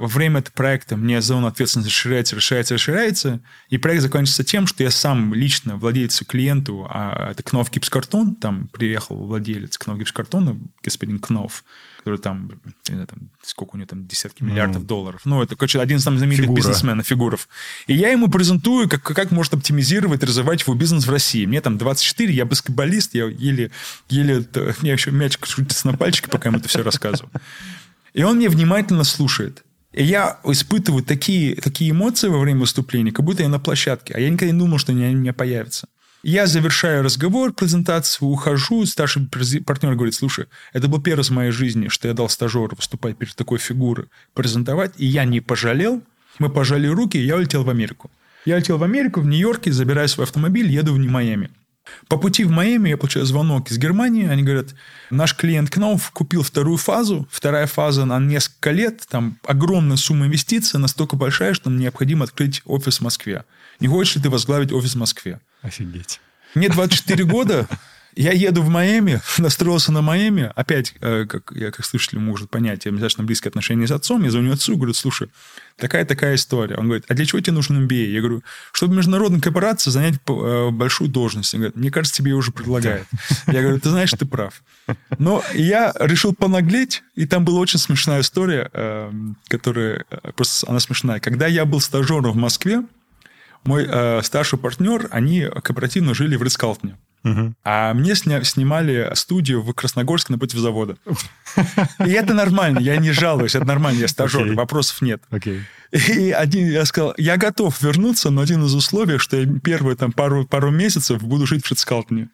Во время этого проекта мне зона ответственности расширяется, расширяется, расширяется, и проект закончится тем, что я сам лично владельцу клиенту, а это Кнов Гипскартон, там приехал владелец Кнов Гипскартона, господин Кнов, который там, не знаю, там, сколько у него там, десятки миллиардов mm. долларов. Ну, это, короче, один из там знаменитых Фигура. бизнесменов, фигуров. И я ему презентую, как, как может оптимизировать, развивать его бизнес в России. Мне там 24, я баскетболист, я еле, еле, мне еще мячик шутится на пальчике, пока ему это все рассказываю. И он мне внимательно слушает. И я испытываю такие, такие эмоции во время выступления, как будто я на площадке. А я никогда не думал, что они у меня появятся. Я завершаю разговор, презентацию, ухожу. Старший партнер говорит, слушай, это был первый раз в моей жизни, что я дал стажеру выступать перед такой фигурой, презентовать, и я не пожалел. Мы пожали руки, и я улетел в Америку. Я летел в Америку, в Нью-Йорке, забираю свой автомобиль, еду в Майами. По пути в Майами я получаю звонок из Германии. Они говорят, наш клиент Кнауф купил вторую фазу. Вторая фаза на несколько лет. Там огромная сумма инвестиций, настолько большая, что нам необходимо открыть офис в Москве. Не хочешь ли ты возглавить офис в Москве? Офигеть. Мне 24 года, я еду в Майами, настроился на Майами. Опять, э, как я как слушатель может понять, я достаточно близкие отношения с отцом. Я звоню отцу, говорю, слушай, такая-такая история. Он говорит, а для чего тебе нужен MBA? Я говорю, чтобы международная корпорация занять э, большую должность. Он говорит, мне кажется, тебе уже предлагают. Я говорю, ты знаешь, ты прав. Но я решил понаглеть, и там была очень смешная история, э, которая просто она смешная. Когда я был стажером в Москве, мой старший партнер, они кооперативно жили в Рискалтне. Угу. А мне сня- снимали студию в Красногорске напротив завода. И это нормально, я не жалуюсь, это нормально, я стажер, okay. вопросов нет. Okay. И один, я сказал, я готов вернуться, но один из условий, что я первые там, пару, пару месяцев буду жить в Шицкалтне.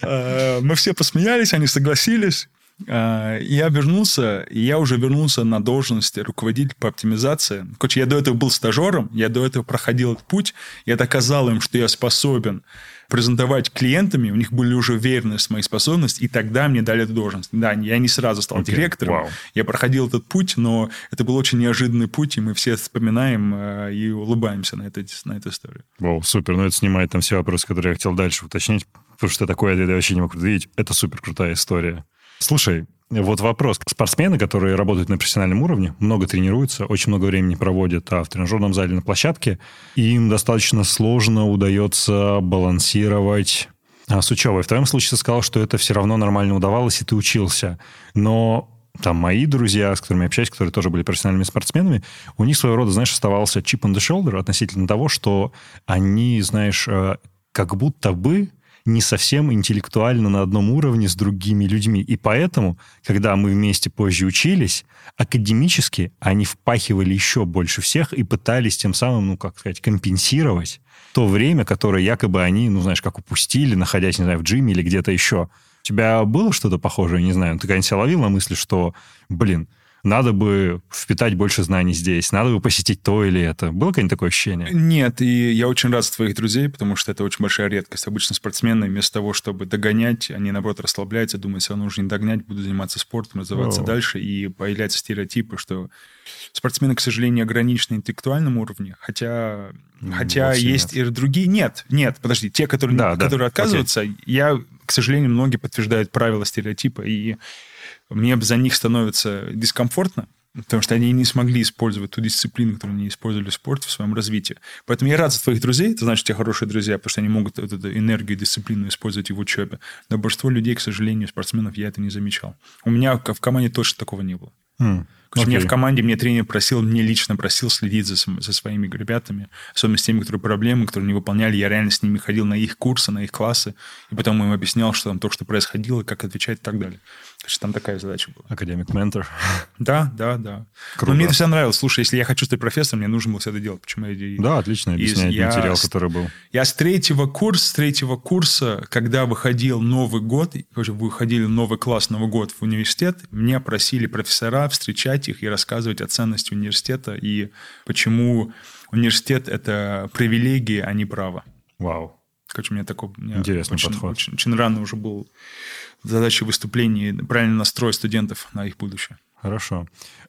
Э, мы все посмеялись, они согласились. Э, я вернулся, и я уже вернулся на должность руководителя по оптимизации. Короче, я до этого был стажером, я до этого проходил этот путь, я доказал им, что я способен презентовать клиентами, у них были уже уверенность в моей способности, и тогда мне дали эту должность. Да, я не сразу стал okay. директором, wow. я проходил этот путь, но это был очень неожиданный путь, и мы все вспоминаем э, и улыбаемся на, это, на эту историю. Вау, wow, супер. Ну, это снимает там все вопросы, которые я хотел дальше уточнить, потому что такое я вообще не могу предвидеть. Это супер крутая история. Слушай, вот вопрос. Спортсмены, которые работают на профессиональном уровне, много тренируются, очень много времени проводят а в тренажерном зале на площадке, им достаточно сложно удается балансировать а, с учебой. В твоем случае ты сказал, что это все равно нормально удавалось, и ты учился. Но там мои друзья, с которыми я общаюсь, которые тоже были профессиональными спортсменами, у них своего рода, знаешь, оставался chip on the shoulder относительно того, что они, знаешь, э, как будто бы не совсем интеллектуально на одном уровне с другими людьми. И поэтому, когда мы вместе позже учились, академически они впахивали еще больше всех и пытались тем самым, ну, как сказать, компенсировать то время, которое якобы они, ну, знаешь, как упустили, находясь, не знаю, в джиме или где-то еще. У тебя было что-то похожее, не знаю, ты когда-нибудь себя ловил на мысли, что, блин, надо бы впитать больше знаний здесь, надо бы посетить то или это. Было какое-нибудь такое ощущение? Нет, и я очень рад за твоих друзей, потому что это очень большая редкость. Обычно спортсмены вместо того, чтобы догонять, они, наоборот, расслабляются, думают, все нужно не догнать, буду заниматься спортом, развиваться О. дальше, и появляются стереотипы, что спортсмены, к сожалению, ограничены интеллектуальном уровне, хотя, хотя есть нет. и другие. Нет, нет, подожди, те, которые, да, которые да. отказываются, Окей. я, к сожалению, многие подтверждают правила стереотипа, и мне за них становится дискомфортно, потому что они не смогли использовать ту дисциплину, которую они использовали в спорте в своем развитии. Поэтому я рад за твоих друзей, это значит, у тебя хорошие друзья, потому что они могут эту энергию, дисциплину использовать и в учебе. Но большинство людей, к сожалению, спортсменов, я это не замечал. У меня в команде точно такого не было. Mm. Okay. Мне в команде, мне тренер просил, мне лично просил следить за, за своими ребятами, особенно с теми, которые проблемы, которые не выполняли. Я реально с ними ходил на их курсы, на их классы, и потом им объяснял, что там то, что происходило, как отвечать и так далее. Что там такая задача была. Академик-ментор. Да, да, да. Круто. Но мне это все нравилось. Слушай, если я хочу стать профессором, мне нужно было все это делать. Почему я... Да, отлично объясняет я, материал, который был. Я с третьего курса, с третьего курса, когда выходил Новый год, выходили новый класс, Новый год в университет, меня просили профессора встречать их и рассказывать о ценности университета и почему университет — это привилегия, а не право. Вау. Короче, у меня такой... У меня Интересный очень, подход. Очень, очень рано уже был задача выступлений, правильно настроить студентов на их будущее. Хорошо.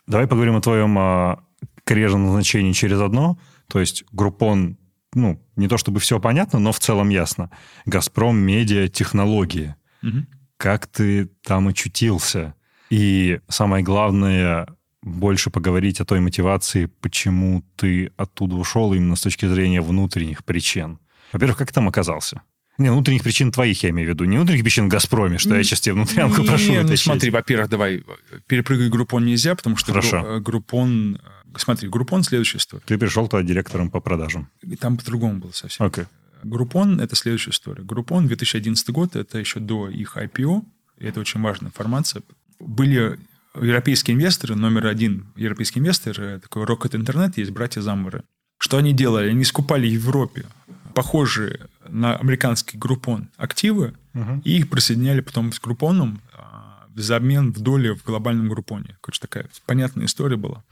Давай поговорим о твоем а, карьерном назначении через одно, то есть Группон, ну, не то чтобы все понятно, но в целом ясно. Газпром, медиа, технологии. Угу. Как ты там очутился? И самое главное, больше поговорить о той мотивации, почему ты оттуда ушел именно с точки зрения внутренних причин. Во-первых, как ты там оказался? Не, внутренних причин твоих, я имею в виду. Не внутренних причин в «Газпроме», что я сейчас тебе внутрянку не, прошу ну смотри, во-первых, давай, перепрыгивать Groupon нельзя, потому что Хорошо. Э, Groupon... Э, смотри, Groupon следующая история. Ты пришел туда директором по продажам. Там по-другому было совсем. Okay. Groupon – это следующая история. Groupon 2011 год, это еще до их IPO, и это очень важная информация. Были европейские инвесторы, номер один европейский инвестор, э, такой Rocket Internet, есть братья Замверы. Что они делали? Они скупали в Европе похожие на американский группон активы, угу. и их присоединяли потом с группоном а, в обмен в доли в глобальном группоне. Короче, такая понятная история была.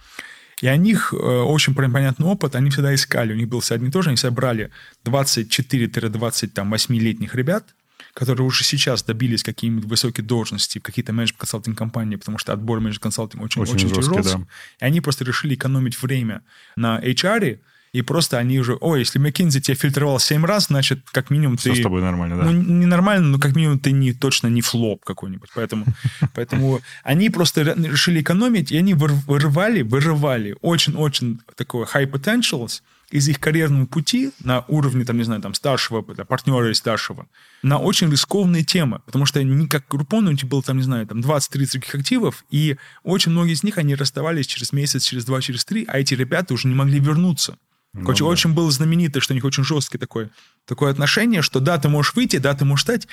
И о них э, очень понятный опыт, они всегда искали. У них был всегда одни тоже, они собрали 24-28-летних ребят, которые уже сейчас добились какие-нибудь высокие должности в какие-то менеджмент-консалтинг компании, потому что отбор менеджмент-консалтинга очень, очень, очень жесткий. Да. И они просто решили экономить время на HR, и просто они уже, ой, если McKinsey тебя фильтровал 7 раз, значит, как минимум ты... Все с тобой нормально, да? Ну, не нормально, но как минимум ты не, точно не флоп какой-нибудь. Поэтому, поэтому они просто решили экономить, и они вырывали, вырывали очень-очень такое high potentials из их карьерного пути на уровне, там, не знаю, там, старшего, партнера или старшего, на очень рискованные темы. Потому что не как Группон, у них было, там, не знаю, там 20-30 таких активов, и очень многие из них, они расставались через месяц, через два, через три, а эти ребята уже не могли вернуться. Ну, очень, да. очень было знаменито, что у них очень жесткое такое, такое отношение, что да, ты можешь выйти, да, ты можешь стать.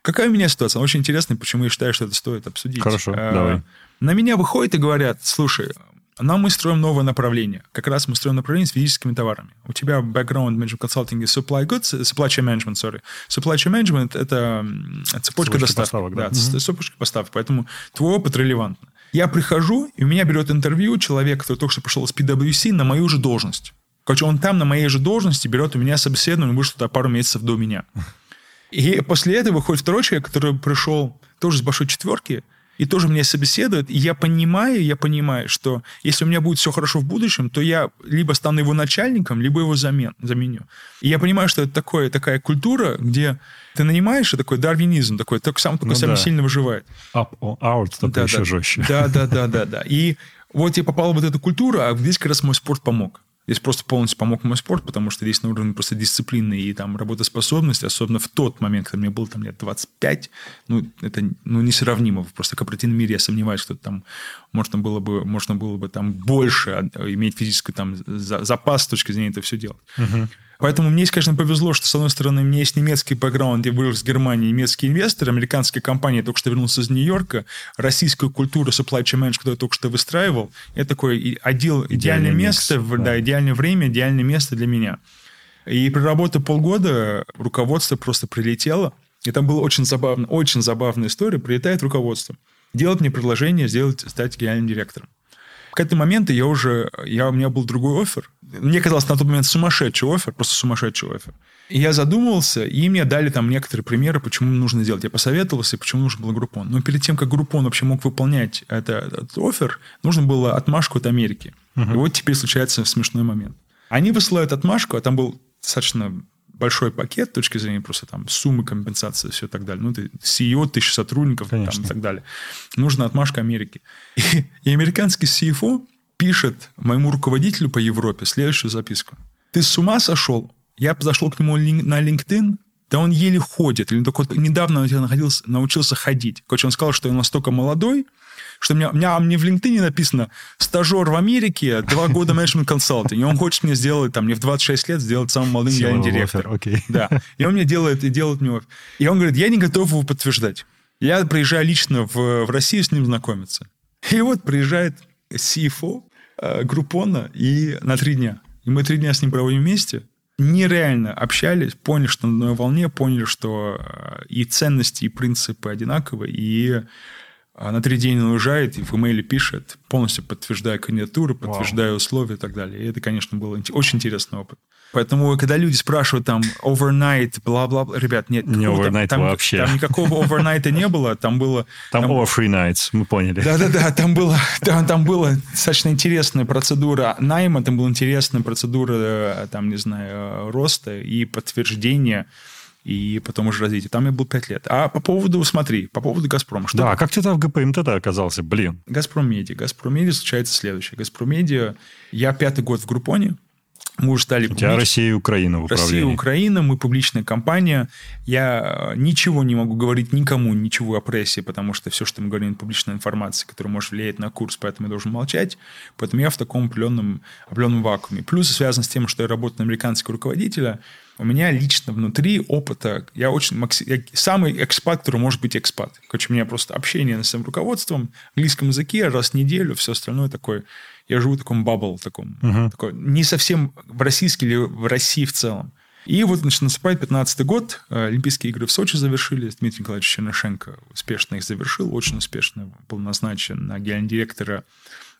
Какая у меня ситуация? Очень интересная, почему я считаю, что это стоит обсудить. Хорошо, а, давай. На меня выходят и говорят, слушай, нам мы строим новое направление. Как раз мы строим направление с физическими товарами. У тебя background management consulting и supply goods, supply chain management, sorry. Supply chain management – это цепочка доставки. Поставок, да, да угу. цепочка поставок. Поэтому твой опыт релевантен. Я прихожу, и у меня берет интервью человек, который только что пошел с PwC на мою же должность. Короче, он там на моей же должности берет у меня собеседование, вышел туда пару месяцев до меня. И после этого выходит второй человек, который пришел тоже с большой четверки, и тоже меня собеседует, и я понимаю, я понимаю, что если у меня будет все хорошо в будущем, то я либо стану его начальником, либо его замен, заменю. И я понимаю, что это такое, такая культура, где ты нанимаешь, и такой дарвинизм, такой, только сам только ну, самый да. сильно выживает. Up or out, только да, еще да, жестче. Да, да, да, да, да. И вот я попал в вот эту культуру, а здесь как раз мой спорт помог. Здесь просто полностью помог мой спорт, потому что здесь на уровне просто дисциплины и там работоспособности, особенно в тот момент, когда мне было там лет 25, ну, это ну, несравнимо. Просто в корпоративном мире я сомневаюсь, что там можно было бы, можно было бы там больше иметь физический там запас с точки зрения это все делать. Uh-huh. Поэтому мне, конечно, повезло, что, с одной стороны, у меня есть немецкий бэкграунд, я вырос в Германии, немецкий инвестор, американская компания, я только что вернулся из Нью-Йорка, российскую культуру supply chain management, которую я только что выстраивал, это такой отдел, идеальное, идеальное место, микс, да. да, идеальное время, идеальное место для меня. И проработав полгода, руководство просто прилетело, и там было очень забавно, очень забавная история, прилетает руководство, делает мне предложение сделать, стать генеральным директором. К этому моменту я уже, я, у меня был другой офер. Мне казалось на тот момент сумасшедший офер, просто сумасшедший офер. И я задумывался, и мне дали там некоторые примеры, почему нужно делать. Я посоветовался, почему нужен был группон. Но перед тем, как группон вообще мог выполнять это, этот офер, нужно было отмашку от Америки. Uh-huh. И вот теперь случается смешной момент. Они высылают отмашку, а там был достаточно большой пакет с точки зрения просто там суммы компенсации, все и так далее. Ну, ты CEO, тысячи сотрудников там, и так далее. Нужна отмашка Америки. И, и американский CFO пишет моему руководителю по Европе следующую записку. Ты с ума сошел? Я подошел к нему на LinkedIn, да он еле ходит. Или только недавно находился, научился ходить. Короче, он сказал, что он настолько молодой, что у меня, у меня мне в LinkedIn написано «стажер в Америке, два года менеджмент консалтинг». И он хочет мне сделать, там, мне в 26 лет сделать самым молодым генеральным директором. Okay. Да. И он мне делает, и делает мне... И он говорит, я не готов его подтверждать. Я приезжаю лично в, в Россию с ним знакомиться. И вот приезжает CFO э, Группона и на три дня. И мы три дня с ним проводим вместе. Нереально общались, поняли, что на одной волне, поняли, что э, и ценности, и принципы одинаковые, и а на три дня уезжает и в имейле пишет, полностью подтверждая кандидатуру, подтверждая Вау. условия и так далее. И это, конечно, был очень интересный опыт. Поэтому, когда люди спрашивают там overnight, бла-бла-бла, ребят, нет. Не overnight там, вообще. Там никакого overnight не было, там было... Там, там free nights, мы поняли. Да-да-да, там было, там, там была достаточно интересная процедура найма, там была интересная процедура, э, там, не знаю, роста и подтверждения и потом уже развитие. Там я был пять лет. А по поводу, смотри, по поводу «Газпрома». Что да, как ты там в ГПМТ оказался? Блин. «Газпром Медиа». «Газпром Медиа» случается следующее. «Газпром Медиа», я пятый год в Группоне, мы уже стали... У тебя Россия и Украина в управлении. Россия и Украина, мы публичная компания. Я ничего не могу говорить никому, ничего о прессе, потому что все, что мы говорим, публичная информация, которая может влиять на курс, поэтому я должен молчать. Поэтому я в таком определенном, определенном вакууме. Плюс связано с тем, что я работаю на американского руководителя, у меня лично внутри опыта, я очень я самый экспат, который может быть экспат. Короче, у меня просто общение с своим руководством, английском языке раз в неделю, все остальное такое я живу в таком бабл, таком, uh-huh. такой, не совсем в российский или в России в целом. И вот, значит, наступает 15 год, э, Олимпийские игры в Сочи завершились, Дмитрий Николаевич Чернышенко успешно их завершил, очень успешно был назначен на генерального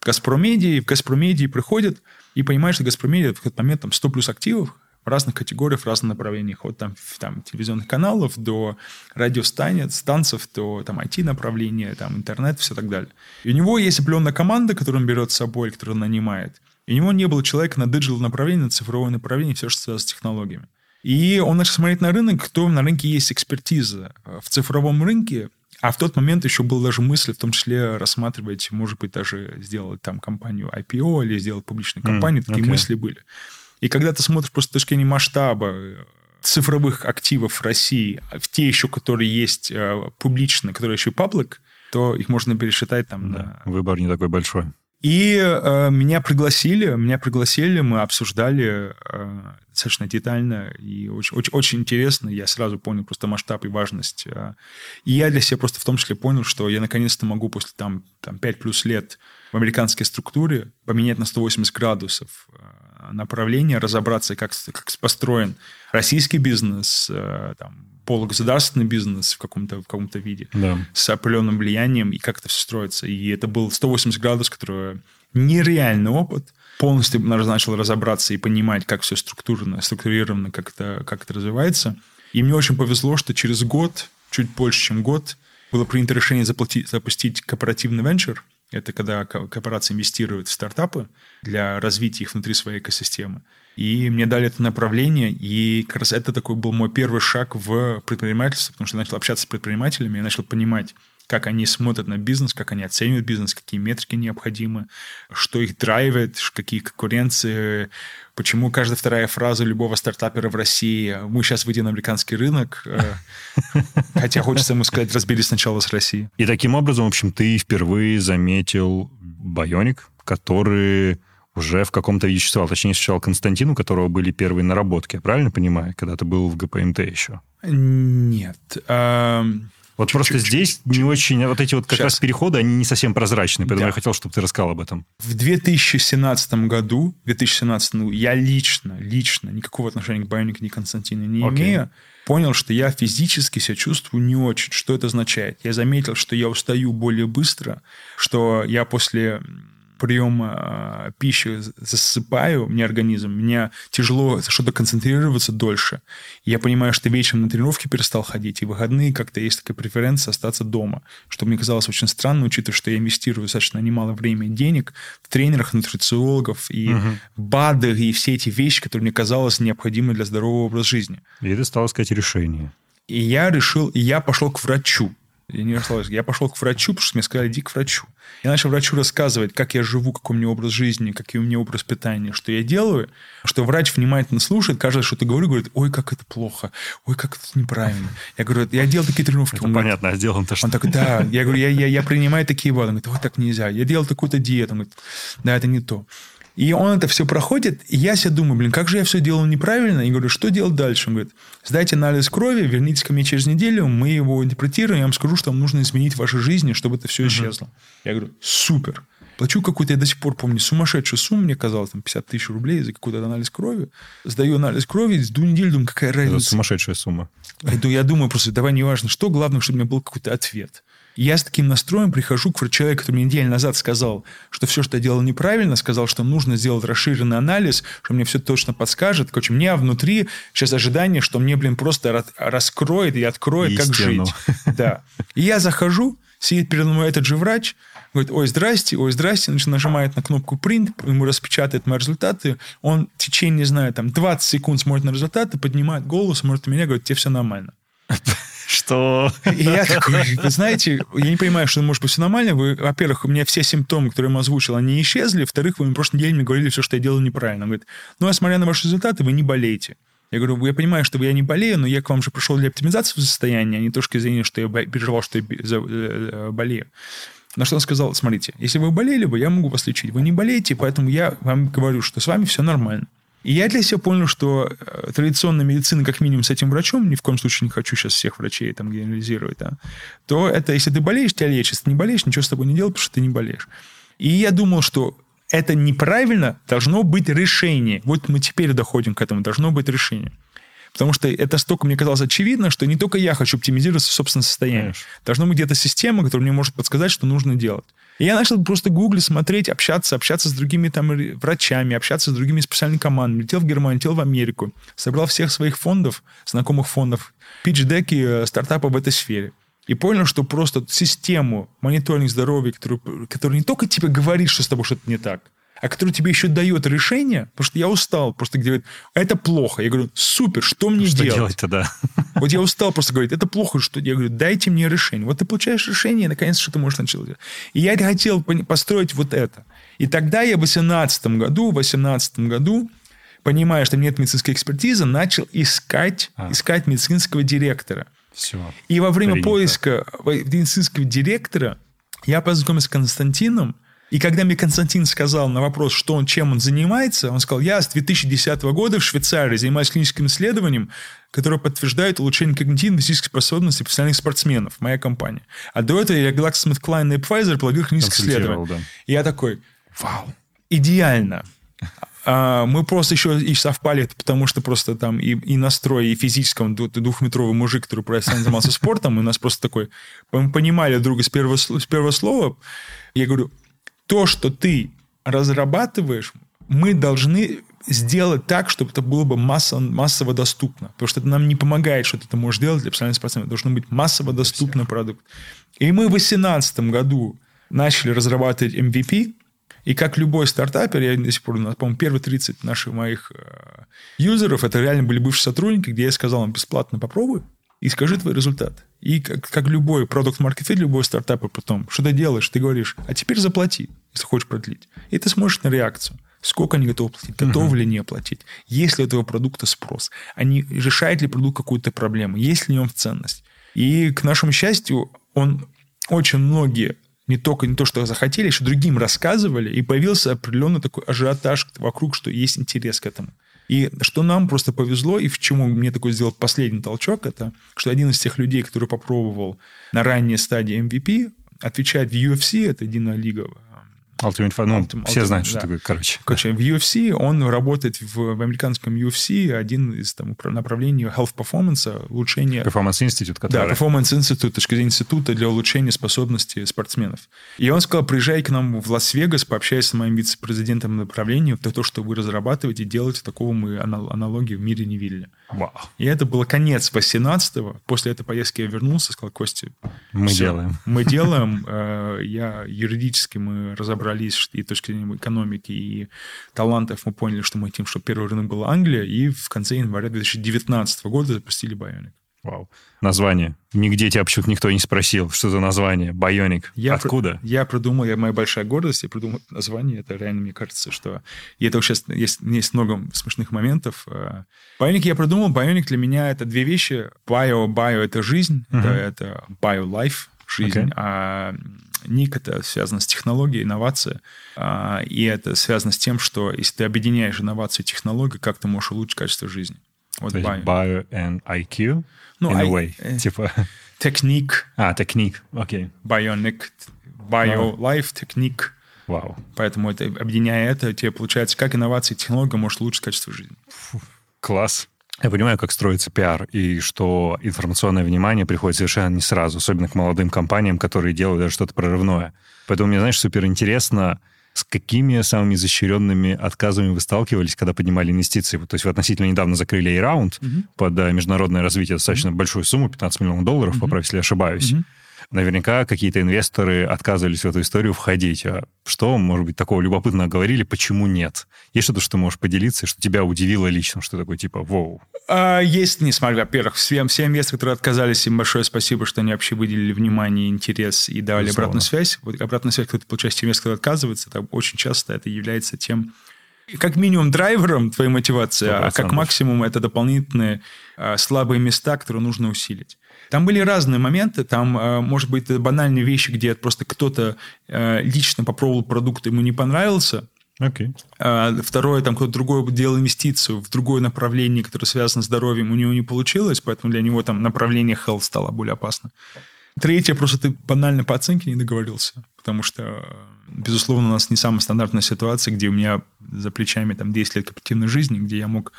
Газпромедии. В Газпромедии приходит и понимает, что Газпромедия в этот момент там 100 плюс активов, в разных категориях, в разных направлениях, от там, там телевизионных каналов до радиостанций, станцев, до там IT-направления, там интернет, все так далее. И у него есть определенная команда, которую он берет с собой, которую он нанимает. И у него не было человека на digital направлении, на цифровое направление, все, что связано с технологиями. И он начал смотреть на рынок, кто на рынке есть экспертиза. В цифровом рынке а в тот момент еще была даже мысль, в том числе рассматривать, может быть, даже сделать там компанию IPO или сделать публичную компанию. Mm, Такие okay. мысли были. И когда ты смотришь просто с точки зрения масштаба э, цифровых активов России, в те еще, которые есть э, публично, которые еще public, то их можно пересчитать там. Да, на... Выбор не такой большой. И э, меня пригласили, меня пригласили, мы обсуждали э, достаточно детально и очень, очень, очень интересно. Я сразу понял просто масштаб и важность. Э, и я для себя просто в том числе понял, что я наконец-то могу после там, там 5 плюс лет в американской структуре поменять на 180 градусов э, направление, разобраться, как, как построен российский бизнес, э, там, полугосударственный бизнес в каком-то в каком-то виде да. с определенным влиянием и как это все строится. И это был 180 градусов, который нереальный опыт. Полностью начал разобраться и понимать, как все структурно, структурировано, как это, как это развивается. И мне очень повезло, что через год, чуть больше, чем год, было принято решение заплатить, запустить корпоративный венчур, это когда корпорации инвестируют в стартапы для развития их внутри своей экосистемы. И мне дали это направление, и как раз это такой был мой первый шаг в предпринимательство, потому что я начал общаться с предпринимателями, я начал понимать, как они смотрят на бизнес, как они оценивают бизнес, какие метрики необходимы, что их драйвит, какие конкуренции, почему каждая вторая фраза любого стартапера в России «мы сейчас выйдем на американский рынок», э, хотя хочется ему сказать «разберись сначала с Россией». И таким образом, в общем, ты впервые заметил Байоник, который уже в каком-то виде существовал. Точнее, сначала Константин, у которого были первые наработки. Я правильно понимаю? Когда ты был в ГПМТ еще? Нет. Вот чуть, просто чуть, здесь чуть, не очень... Вот эти вот как Сейчас. раз переходы, они не совсем прозрачные. Поэтому да. я хотел, чтобы ты рассказал об этом. В 2017 году, 2017, ну, я лично, лично никакого отношения к Байонику, ни Константину не okay. имею, понял, что я физически себя чувствую не очень. Что это означает? Я заметил, что я устаю более быстро, что я после приема э, пищи засыпаю, мне организм, мне тяжело что-то концентрироваться дольше. Я понимаю, что вечером на тренировки перестал ходить, и в выходные как-то есть такая преференция остаться дома, что мне казалось очень странно, учитывая, что я инвестирую достаточно немало времени и денег в тренерах, нутрициологов и угу. БАДы, и все эти вещи, которые мне казалось необходимы для здорового образа жизни. И это стало искать решение. И я решил, и я пошел к врачу. Я не расслабился. Я пошел к врачу, потому что мне сказали, иди к врачу. Я начал врачу рассказывать, как я живу, какой у меня образ жизни, какой у меня образ питания, что я делаю, что врач внимательно слушает, каждое, что ты говорю, говорит, ой, как это плохо, ой, как это неправильно. Я говорю, я делал такие тренировки. Это он понятно, говорит, а сделан-то что? Он такой, да. Я говорю, я, я, я принимаю такие БАДы. Он говорит, ой, так нельзя. Я делал такую-то диету. Он говорит, да, это не то. И он это все проходит, и я себе думаю, блин, как же я все делал неправильно? И говорю, что делать дальше? Он говорит, сдайте анализ крови, вернитесь ко мне через неделю, мы его интерпретируем, я вам скажу, что вам нужно изменить в вашей жизни, чтобы это все исчезло. Uh-huh. Я говорю, супер. Плачу какую-то, я до сих пор помню, сумасшедшую сумму, мне казалось, там 50 тысяч рублей за какой-то анализ крови. Сдаю анализ крови, жду неделю, думаю, какая разница. Это сумасшедшая сумма. Я думаю просто, давай, неважно что, главное, чтобы у меня был какой-то ответ. И я с таким настроем прихожу к человеку, который мне неделю назад сказал, что все, что я делал неправильно, сказал, что нужно сделать расширенный анализ, что мне все точно подскажет. Короче, у меня внутри сейчас ожидание, что мне, блин, просто раскроет и откроет, Истину. как жить. Да. И я захожу, сидит передо мной этот же врач, говорит, ой, здрасте, ой, здрасте, значит, нажимает на кнопку print, ему распечатает мои результаты, он в течение, не знаю, там, 20 секунд смотрит на результаты, поднимает голос, смотрит на меня, говорит, тебе все нормально. Что? И я такой, вы знаете, я не понимаю, что может быть все нормально. Вы, во-первых, у меня все симптомы, которые я вам озвучил, они исчезли. Во-вторых, вы мне прошлой неделе мне говорили все, что я делаю неправильно. Он говорит, ну, а смотря на ваши результаты, вы не болеете. Я говорю, я понимаю, что я не болею, но я к вам же пришел для оптимизации состояния, а не точки зрения, что я переживал, что я э, болею. На что он сказал, смотрите, если вы болели бы, я могу вас лечить. Вы не болеете, поэтому я вам говорю, что с вами все нормально. И я для себя понял, что э, традиционная медицина, как минимум с этим врачом, ни в коем случае не хочу сейчас всех врачей там генерализировать, да, то это если ты болеешь, тебя лечат. Если ты не болеешь, ничего с тобой не делают, потому что ты не болеешь. И я думал, что это неправильно, должно быть решение. Вот мы теперь доходим к этому, должно быть решение. Потому что это столько, мне казалось, очевидно, что не только я хочу оптимизировать собственное состояние. Конечно. Должна быть где-то система, которая мне может подсказать, что нужно делать. И я начал просто гуглить, смотреть, общаться, общаться с другими там врачами, общаться с другими специальными командами. Летел в Германию, летел в Америку. Собрал всех своих фондов, знакомых фондов, питч-деки э, стартапов в этой сфере. И понял, что просто систему мониторинга здоровья, которую, которая не только тебе говорит, что с тобой что-то не так, а который тебе еще дает решение, потому что я устал, просто говорит, это плохо. Я говорю, супер, что мне что делать? делать-то, да. Вот я устал просто говорить, это плохо, что я говорю, дайте мне решение. Вот ты получаешь решение, и наконец что ты можешь начать делать. И я хотел построить вот это. И тогда я в 2018 году, в 2018 году, понимая, что нет медицинской экспертизы, начал искать, а. искать медицинского директора. Все. И во время Принято. поиска медицинского директора я познакомился с Константином, и когда мне Константин сказал на вопрос, что он, чем он занимается, он сказал, я с 2010 года в Швейцарии занимаюсь клиническим исследованием, которое подтверждает улучшение когнитивной физической способности профессиональных спортсменов, моя компания. А до этого я GlaxoSmithKline и Pfizer проводил клинические исследования. Да. И я такой, вау, идеально. А, мы просто еще и совпали, потому что просто там и, и настрой, и физическом двухметровый мужик, который профессионально занимался спортом, и у нас просто такой... Мы понимали друга с первого, с первого слова. Я говорю, то, что ты разрабатываешь, мы должны сделать так, чтобы это было бы масса, массово доступно. Потому что это нам не помогает, что ты это можешь делать для профессиональных спортсменов. Должно быть массово доступный продукт. И мы в 2018 году начали разрабатывать MVP, и как любой стартапер, я до сих пор, по-моему, первые 30 наших моих э, юзеров, это реально были бывшие сотрудники, где я сказал им бесплатно попробуй, и скажи твой результат. И как, как любой продукт маркет любой стартап, потом, что ты делаешь, ты говоришь, а теперь заплати, если хочешь продлить. И ты смотришь на реакцию. Сколько они готовы платить, готовы uh-huh. ли не оплатить, есть ли у этого продукта спрос, они решает ли продукт какую-то проблему, есть ли в нем ценность. И к нашему счастью, он очень многие не только не то, что захотели, еще другим рассказывали, и появился определенный такой ажиотаж вокруг, что есть интерес к этому. И что нам просто повезло, и в чему мне такой сделал последний толчок, это что один из тех людей, который попробовал на ранней стадии MVP, отвечает в UFC, это единая лига Ultimate Fighter, ну, Ultimate, все знают, что да. такое, короче. Короче, в UFC, он работает в, в американском UFC, один из там, направлений health performance, улучшение... Performance Institute, который... Да, Performance Institute, точка зрения института для улучшения способностей спортсменов. И он сказал, приезжай к нам в Лас-Вегас, пообщайся с моим вице-президентом направления, то, то, что вы разрабатываете, делаете, такого мы аналогии в мире не видели. Вау. И это было конец 18-го. После этой поездки я вернулся, сказал, Костя, мы все, делаем. Мы делаем. Э, я юридически мы разобрались и точки зрения экономики, и талантов мы поняли, что мы хотим, чтобы первый рынок был Англия, и в конце января 2019 года запустили Bionic. Вау. Название. Нигде тебя почему-то никто не спросил, что за название. Байоник. Я Откуда? Про, я придумал, я, моя большая гордость, я придумал название. Это реально, мне кажется, что... И это сейчас есть, есть много смешных моментов. Байоник я придумал. Байоник для меня это две вещи. Bio, bio — это жизнь, uh-huh. это, это bio life, жизнь. Okay. А ник — это связано с технологией, инновацией. А, и это связано с тем, что если ты объединяешь инновацию и технологию, как ты можешь улучшить качество жизни. Вот bio. bio and IQ? Ну, in I, a way. Э, типа... Техник. А, техник, окей. Okay. Bionic, Bio, Life, техник. Вау. Поэтому это, объединяя это, тебе получается, как инновации и технология может улучшить качество жизни. Класс. Я понимаю, как строится пиар, и что информационное внимание приходит совершенно не сразу, особенно к молодым компаниям, которые делают даже что-то прорывное. Поэтому мне, знаешь, супер интересно, с какими самыми изощренными отказами вы сталкивались, когда поднимали инвестиции? То есть вы относительно недавно закрыли A-раунд mm-hmm. под э, международное развитие, достаточно mm-hmm. большую сумму, 15 миллионов долларов, mm-hmm. поправь, если я ошибаюсь. Mm-hmm наверняка какие-то инвесторы отказывались в эту историю входить. А что, может быть, такого любопытного говорили, почему нет? Есть что-то, что можешь поделиться, что тебя удивило лично, что такое типа «Воу»? А, есть, несмотря, во-первых, всем, всем инвесторам, которые отказались, им большое спасибо, что они вообще выделили внимание, интерес и дали Безусловно. обратную связь. Вот обратная связь, когда ты получаешь инвестор, который отказывается, это очень часто это является тем, как минимум драйвером твоей мотивации, 100%. а как максимум это дополнительные а, слабые места, которые нужно усилить. Там были разные моменты, там, а, может быть, банальные вещи, где просто кто-то а, лично попробовал продукт, ему не понравился, Okay. А, второе, там кто-то другой делал инвестицию в другое направление, которое связано с здоровьем, у него не получилось, поэтому для него там направление health стало более опасно. Третье, просто ты банально по оценке не договорился, потому что, безусловно, у нас не самая стандартная ситуация, где у меня за плечами там 10 лет корпоративной жизни, где я мог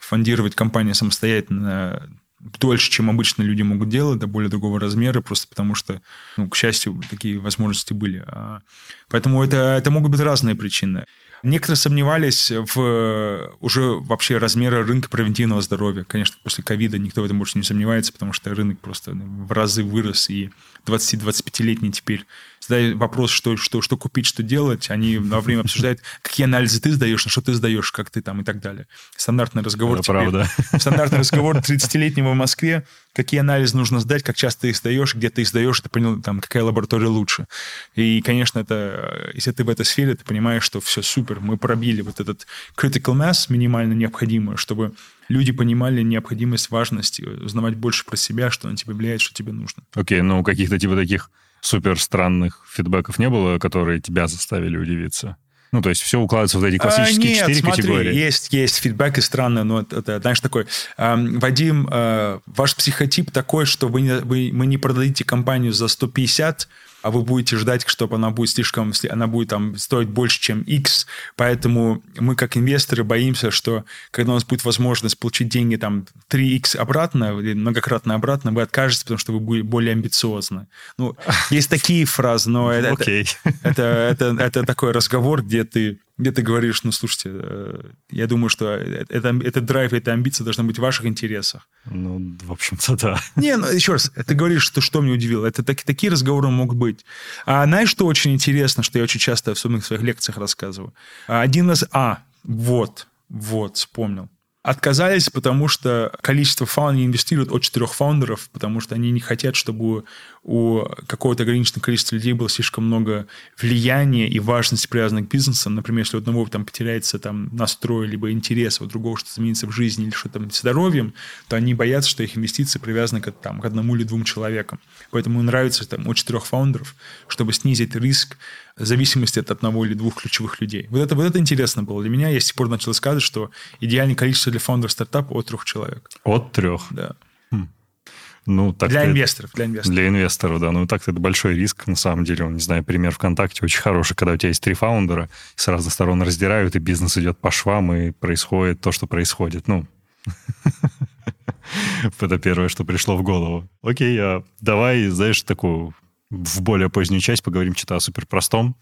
фондировать компанию самостоятельно дольше, чем обычно люди могут делать, до более другого размера, просто потому что, ну, к счастью, такие возможности были. А, поэтому это, это могут быть разные причины. Некоторые сомневались в уже вообще размера рынка превентивного здоровья. Конечно, после ковида никто в этом больше не сомневается, потому что рынок просто в разы вырос, и 20-25-летний теперь задают вопрос, что, что, что купить, что делать, они во время обсуждают, какие анализы ты сдаешь, на что ты сдаешь, как ты там и так далее. Стандартный разговор. Это теперь, правда. Стандартный разговор 30-летнего в Москве, какие анализы нужно сдать, как часто ты их сдаешь, где ты их сдаешь, ты понял, там, какая лаборатория лучше. И, конечно, это, если ты в этой сфере, ты понимаешь, что все супер, мы пробили вот этот critical mass минимально необходимую, чтобы люди понимали необходимость, важность, узнавать больше про себя, что на тебя влияет, что тебе нужно. Окей, okay, ну каких-то типа таких супер странных фидбэков не было, которые тебя заставили удивиться? Ну, то есть все укладывается в эти классические четыре а, категории. Есть, есть фидбэк и странно, но это, знаешь, такой, э, Вадим, э, ваш психотип такой, что вы, не, вы, мы не продадите компанию за 150, а вы будете ждать, чтобы она будет слишком, она будет там стоить больше, чем X, поэтому мы как инвесторы боимся, что когда у нас будет возможность получить деньги там 3X обратно или многократно обратно, вы откажетесь, потому что вы будете более амбициозны. Ну, есть такие фразы, но это, okay. это, это, это, это такой разговор, где ты где ты говоришь, ну, слушайте, э, я думаю, что это, это драйв, эта амбиция должна быть в ваших интересах. Ну, в общем-то, да. Не, ну, еще раз, ты говоришь, что что меня удивило. Это так, такие разговоры могут быть. А знаешь, что очень интересно, что я очень часто в своих лекциях рассказываю? Один раз... А, вот, вот, вспомнил отказались, потому что количество фаундеров инвестируют от четырех фаундеров, потому что они не хотят, чтобы у какого-то ограниченного количества людей было слишком много влияния и важности, привязанных к бизнесу. Например, если у одного там потеряется там настрой, либо интерес, у другого что-то изменится в жизни или что-то там с здоровьем, то они боятся, что их инвестиции привязаны к, там, к одному или двум человекам. Поэтому им нравится там, от четырех фаундеров, чтобы снизить риск зависимости от одного или двух ключевых людей. Вот это, вот это интересно было. Для меня я с тех пор начал сказать, что идеальное количество для фаундеров стартапа от трех человек. От трех? Да. Ну, так для инвесторов, для инвесторов. Для инвесторов, да. Ну, так это большой риск, на самом деле. Он, не знаю, пример ВКонтакте очень хороший, когда у тебя есть три фаундера, с разных сторон раздирают, и бизнес идет по швам, и происходит то, что происходит. Ну, это первое, что пришло в голову. Окей, а давай, знаешь, такую в более позднюю часть поговорим что-то о суперпростом.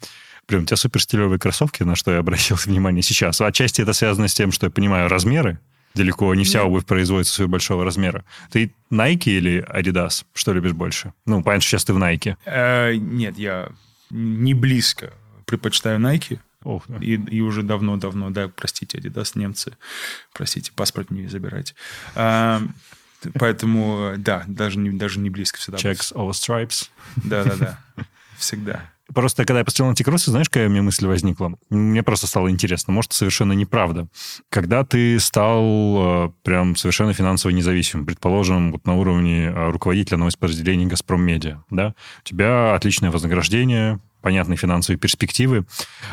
Блин, у тебя супер стилевые кроссовки, на что я обратил внимание сейчас. Отчасти это связано с тем, что я понимаю размеры. Далеко не вся обувь производится супер большого размера. Ты Nike или Adidas? Что любишь больше? Ну, понятно, сейчас ты в Nike. Э, нет, я не близко предпочитаю Nike. Ох, да. и, и уже давно-давно, да, простите, Adidas, немцы, простите, паспорт не забирайте. А, Поэтому, да, даже не, даже не близко всегда. Checks over stripes. Да-да-да, всегда. Просто когда я посмотрел на эти кроссы, знаешь, какая у меня мысль возникла? Мне просто стало интересно. Может, совершенно неправда. Когда ты стал э, прям совершенно финансово независимым, предположим, вот на уровне э, руководителя одного из подразделений «Газпром Медиа», да, у тебя отличное вознаграждение, понятные финансовые перспективы.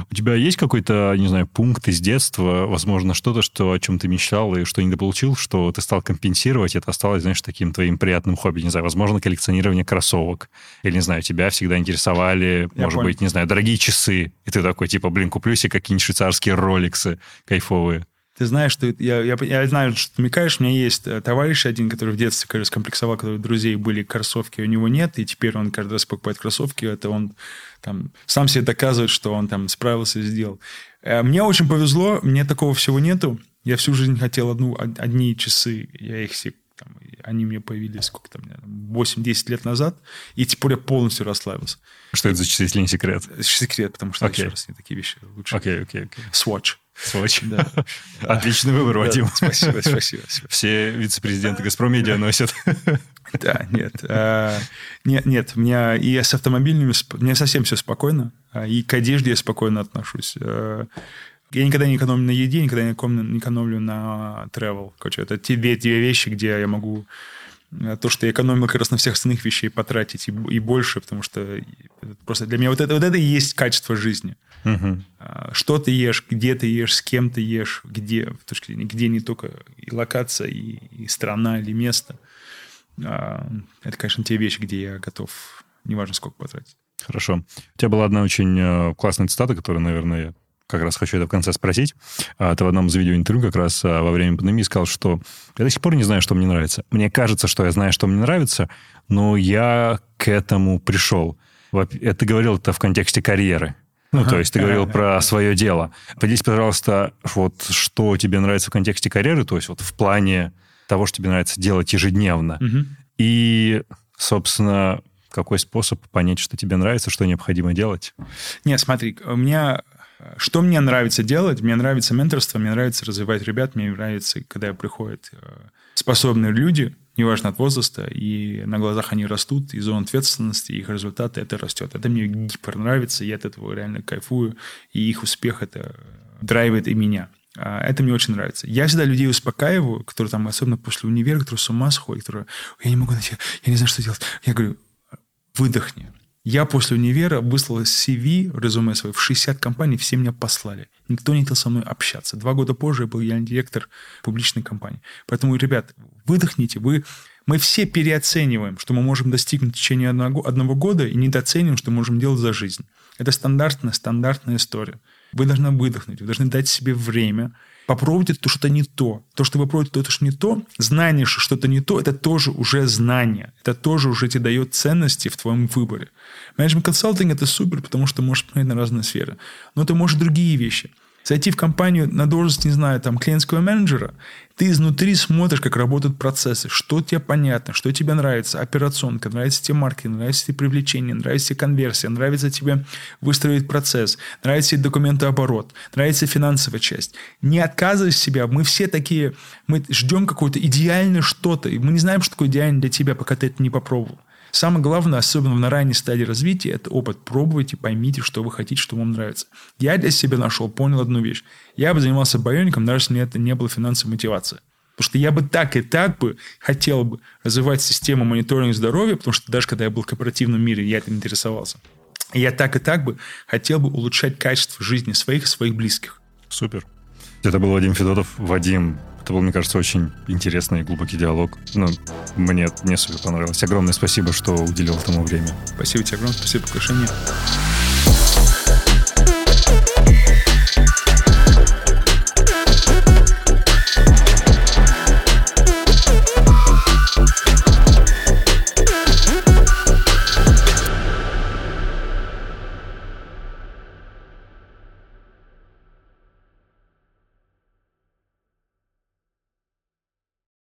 У тебя есть какой-то, не знаю, пункт из детства, возможно, что-то, что, о чем ты мечтал и что недополучил, что ты стал компенсировать, это осталось, знаешь, таким твоим приятным хобби, не знаю, возможно, коллекционирование кроссовок, или, не знаю, тебя всегда интересовали, Я может понял. быть, не знаю, дорогие часы, и ты такой, типа, блин, куплю себе какие-нибудь швейцарские роликсы кайфовые. ты знаешь, что я, я, я знаю, что ты намекаешь. У меня есть э, товарищ один, который в детстве, кажется, комплексовал, который у друзей были кроссовки, у него нет, и теперь он каждый раз покупает кроссовки. Это он там сам себе доказывает, что он там справился и сделал. Э, мне очень повезло, мне такого всего нету. Я всю жизнь хотел одну, одни часы, я их все там, они мне появились сколько там, 8-10 лет назад, и теперь я полностью расслабился. Что это за часы, если не секрет? Секрет, потому что, okay. еще раз, не такие вещи лучше. Окей, окей, окей. Swatch. Swatch. Да. Отличный выбор, Вадим. Да, спасибо, спасибо, спасибо. Все вице-президенты Газпромедиа носят. Да, нет. А, нет, нет, у меня и с автомобильными, у меня совсем все спокойно, а, и к одежде я спокойно отношусь. А, я никогда не экономлю на еде, никогда не экономлю на travel. Короче, это те две, две вещи, где я могу э, то, что я экономил как раз на всех остальных вещей потратить и, и больше, потому что просто для меня вот это, вот это и есть качество жизни. Угу. Что ты ешь, где ты ешь, с кем ты ешь, где, в точке зрения, где не только и локация, и, и страна, или место. А, это, конечно, те вещи, где я готов, неважно сколько потратить. Хорошо. У тебя была одна очень э, классная цитата, которая, наверное, как раз хочу это в конце спросить. А, ты в одном из видеоинтервью как раз во время пандемии сказал, что я до сих пор не знаю, что мне нравится. Мне кажется, что я знаю, что мне нравится, но я к этому пришел. Ты говорил это в контексте карьеры. Ну, ага, то есть ты говорил про свое дело. Поделись, пожалуйста, вот что тебе нравится в контексте карьеры, то есть вот в плане того, что тебе нравится делать ежедневно. Угу. И, собственно, какой способ понять, что тебе нравится, что необходимо делать? Не, смотри, у меня что мне нравится делать? Мне нравится менторство, мне нравится развивать ребят, мне нравится, когда приходят э, способные люди, неважно от возраста, и на глазах они растут, и зона ответственности, их результаты, это растет. Это мне гипер нравится, я от этого реально кайфую, и их успех это драйвит и меня. А, это мне очень нравится. Я всегда людей успокаиваю, которые там, особенно после универа, которые с ума сходят, которые, я не могу найти, я не знаю, что делать. Я говорю, выдохни, я после универа выслал CV, резюме свое, в 60 компаний, все меня послали. Никто не хотел со мной общаться. Два года позже я был я директор публичной компании. Поэтому, ребят, выдохните, вы... Мы все переоцениваем, что мы можем достигнуть в течение одного, одного года, и недооцениваем, что можем делать за жизнь. Это стандартная, стандартная история. Вы должны выдохнуть, вы должны дать себе время, попробуйте то, что-то не то. То, что вы пробуете, то, что не то, знание, что что-то не то, это тоже уже знание. Это тоже уже тебе дает ценности в твоем выборе. Менеджмент консалтинг – это супер, потому что можешь посмотреть на разные сферы. Но ты можешь другие вещи – зайти в компанию на должность, не знаю, там, клиентского менеджера, ты изнутри смотришь, как работают процессы, что тебе понятно, что тебе нравится, операционка, нравится тебе маркетинг, нравится тебе привлечение, нравится тебе конверсия, нравится тебе выстроить процесс, нравится тебе документооборот, нравится финансовая часть. Не отказывай себя, мы все такие, мы ждем какое-то идеальное что-то, и мы не знаем, что такое идеально для тебя, пока ты это не попробовал. Самое главное, особенно на ранней стадии развития, это опыт. Пробуйте, поймите, что вы хотите, что вам нравится. Я для себя нашел, понял одну вещь. Я бы занимался байоником, даже если мне это не было финансовой мотивации. Потому что я бы так и так бы хотел бы развивать систему мониторинга здоровья, потому что даже когда я был в корпоративном мире, я этим интересовался. я так и так бы хотел бы улучшать качество жизни своих и своих близких. Супер. Это был Вадим Федотов. Вадим, это был, мне кажется, очень интересный и глубокий диалог. Ну, мне, мне супер понравилось. Огромное спасибо, что уделил этому время. Спасибо тебе огромное, спасибо за приглашение.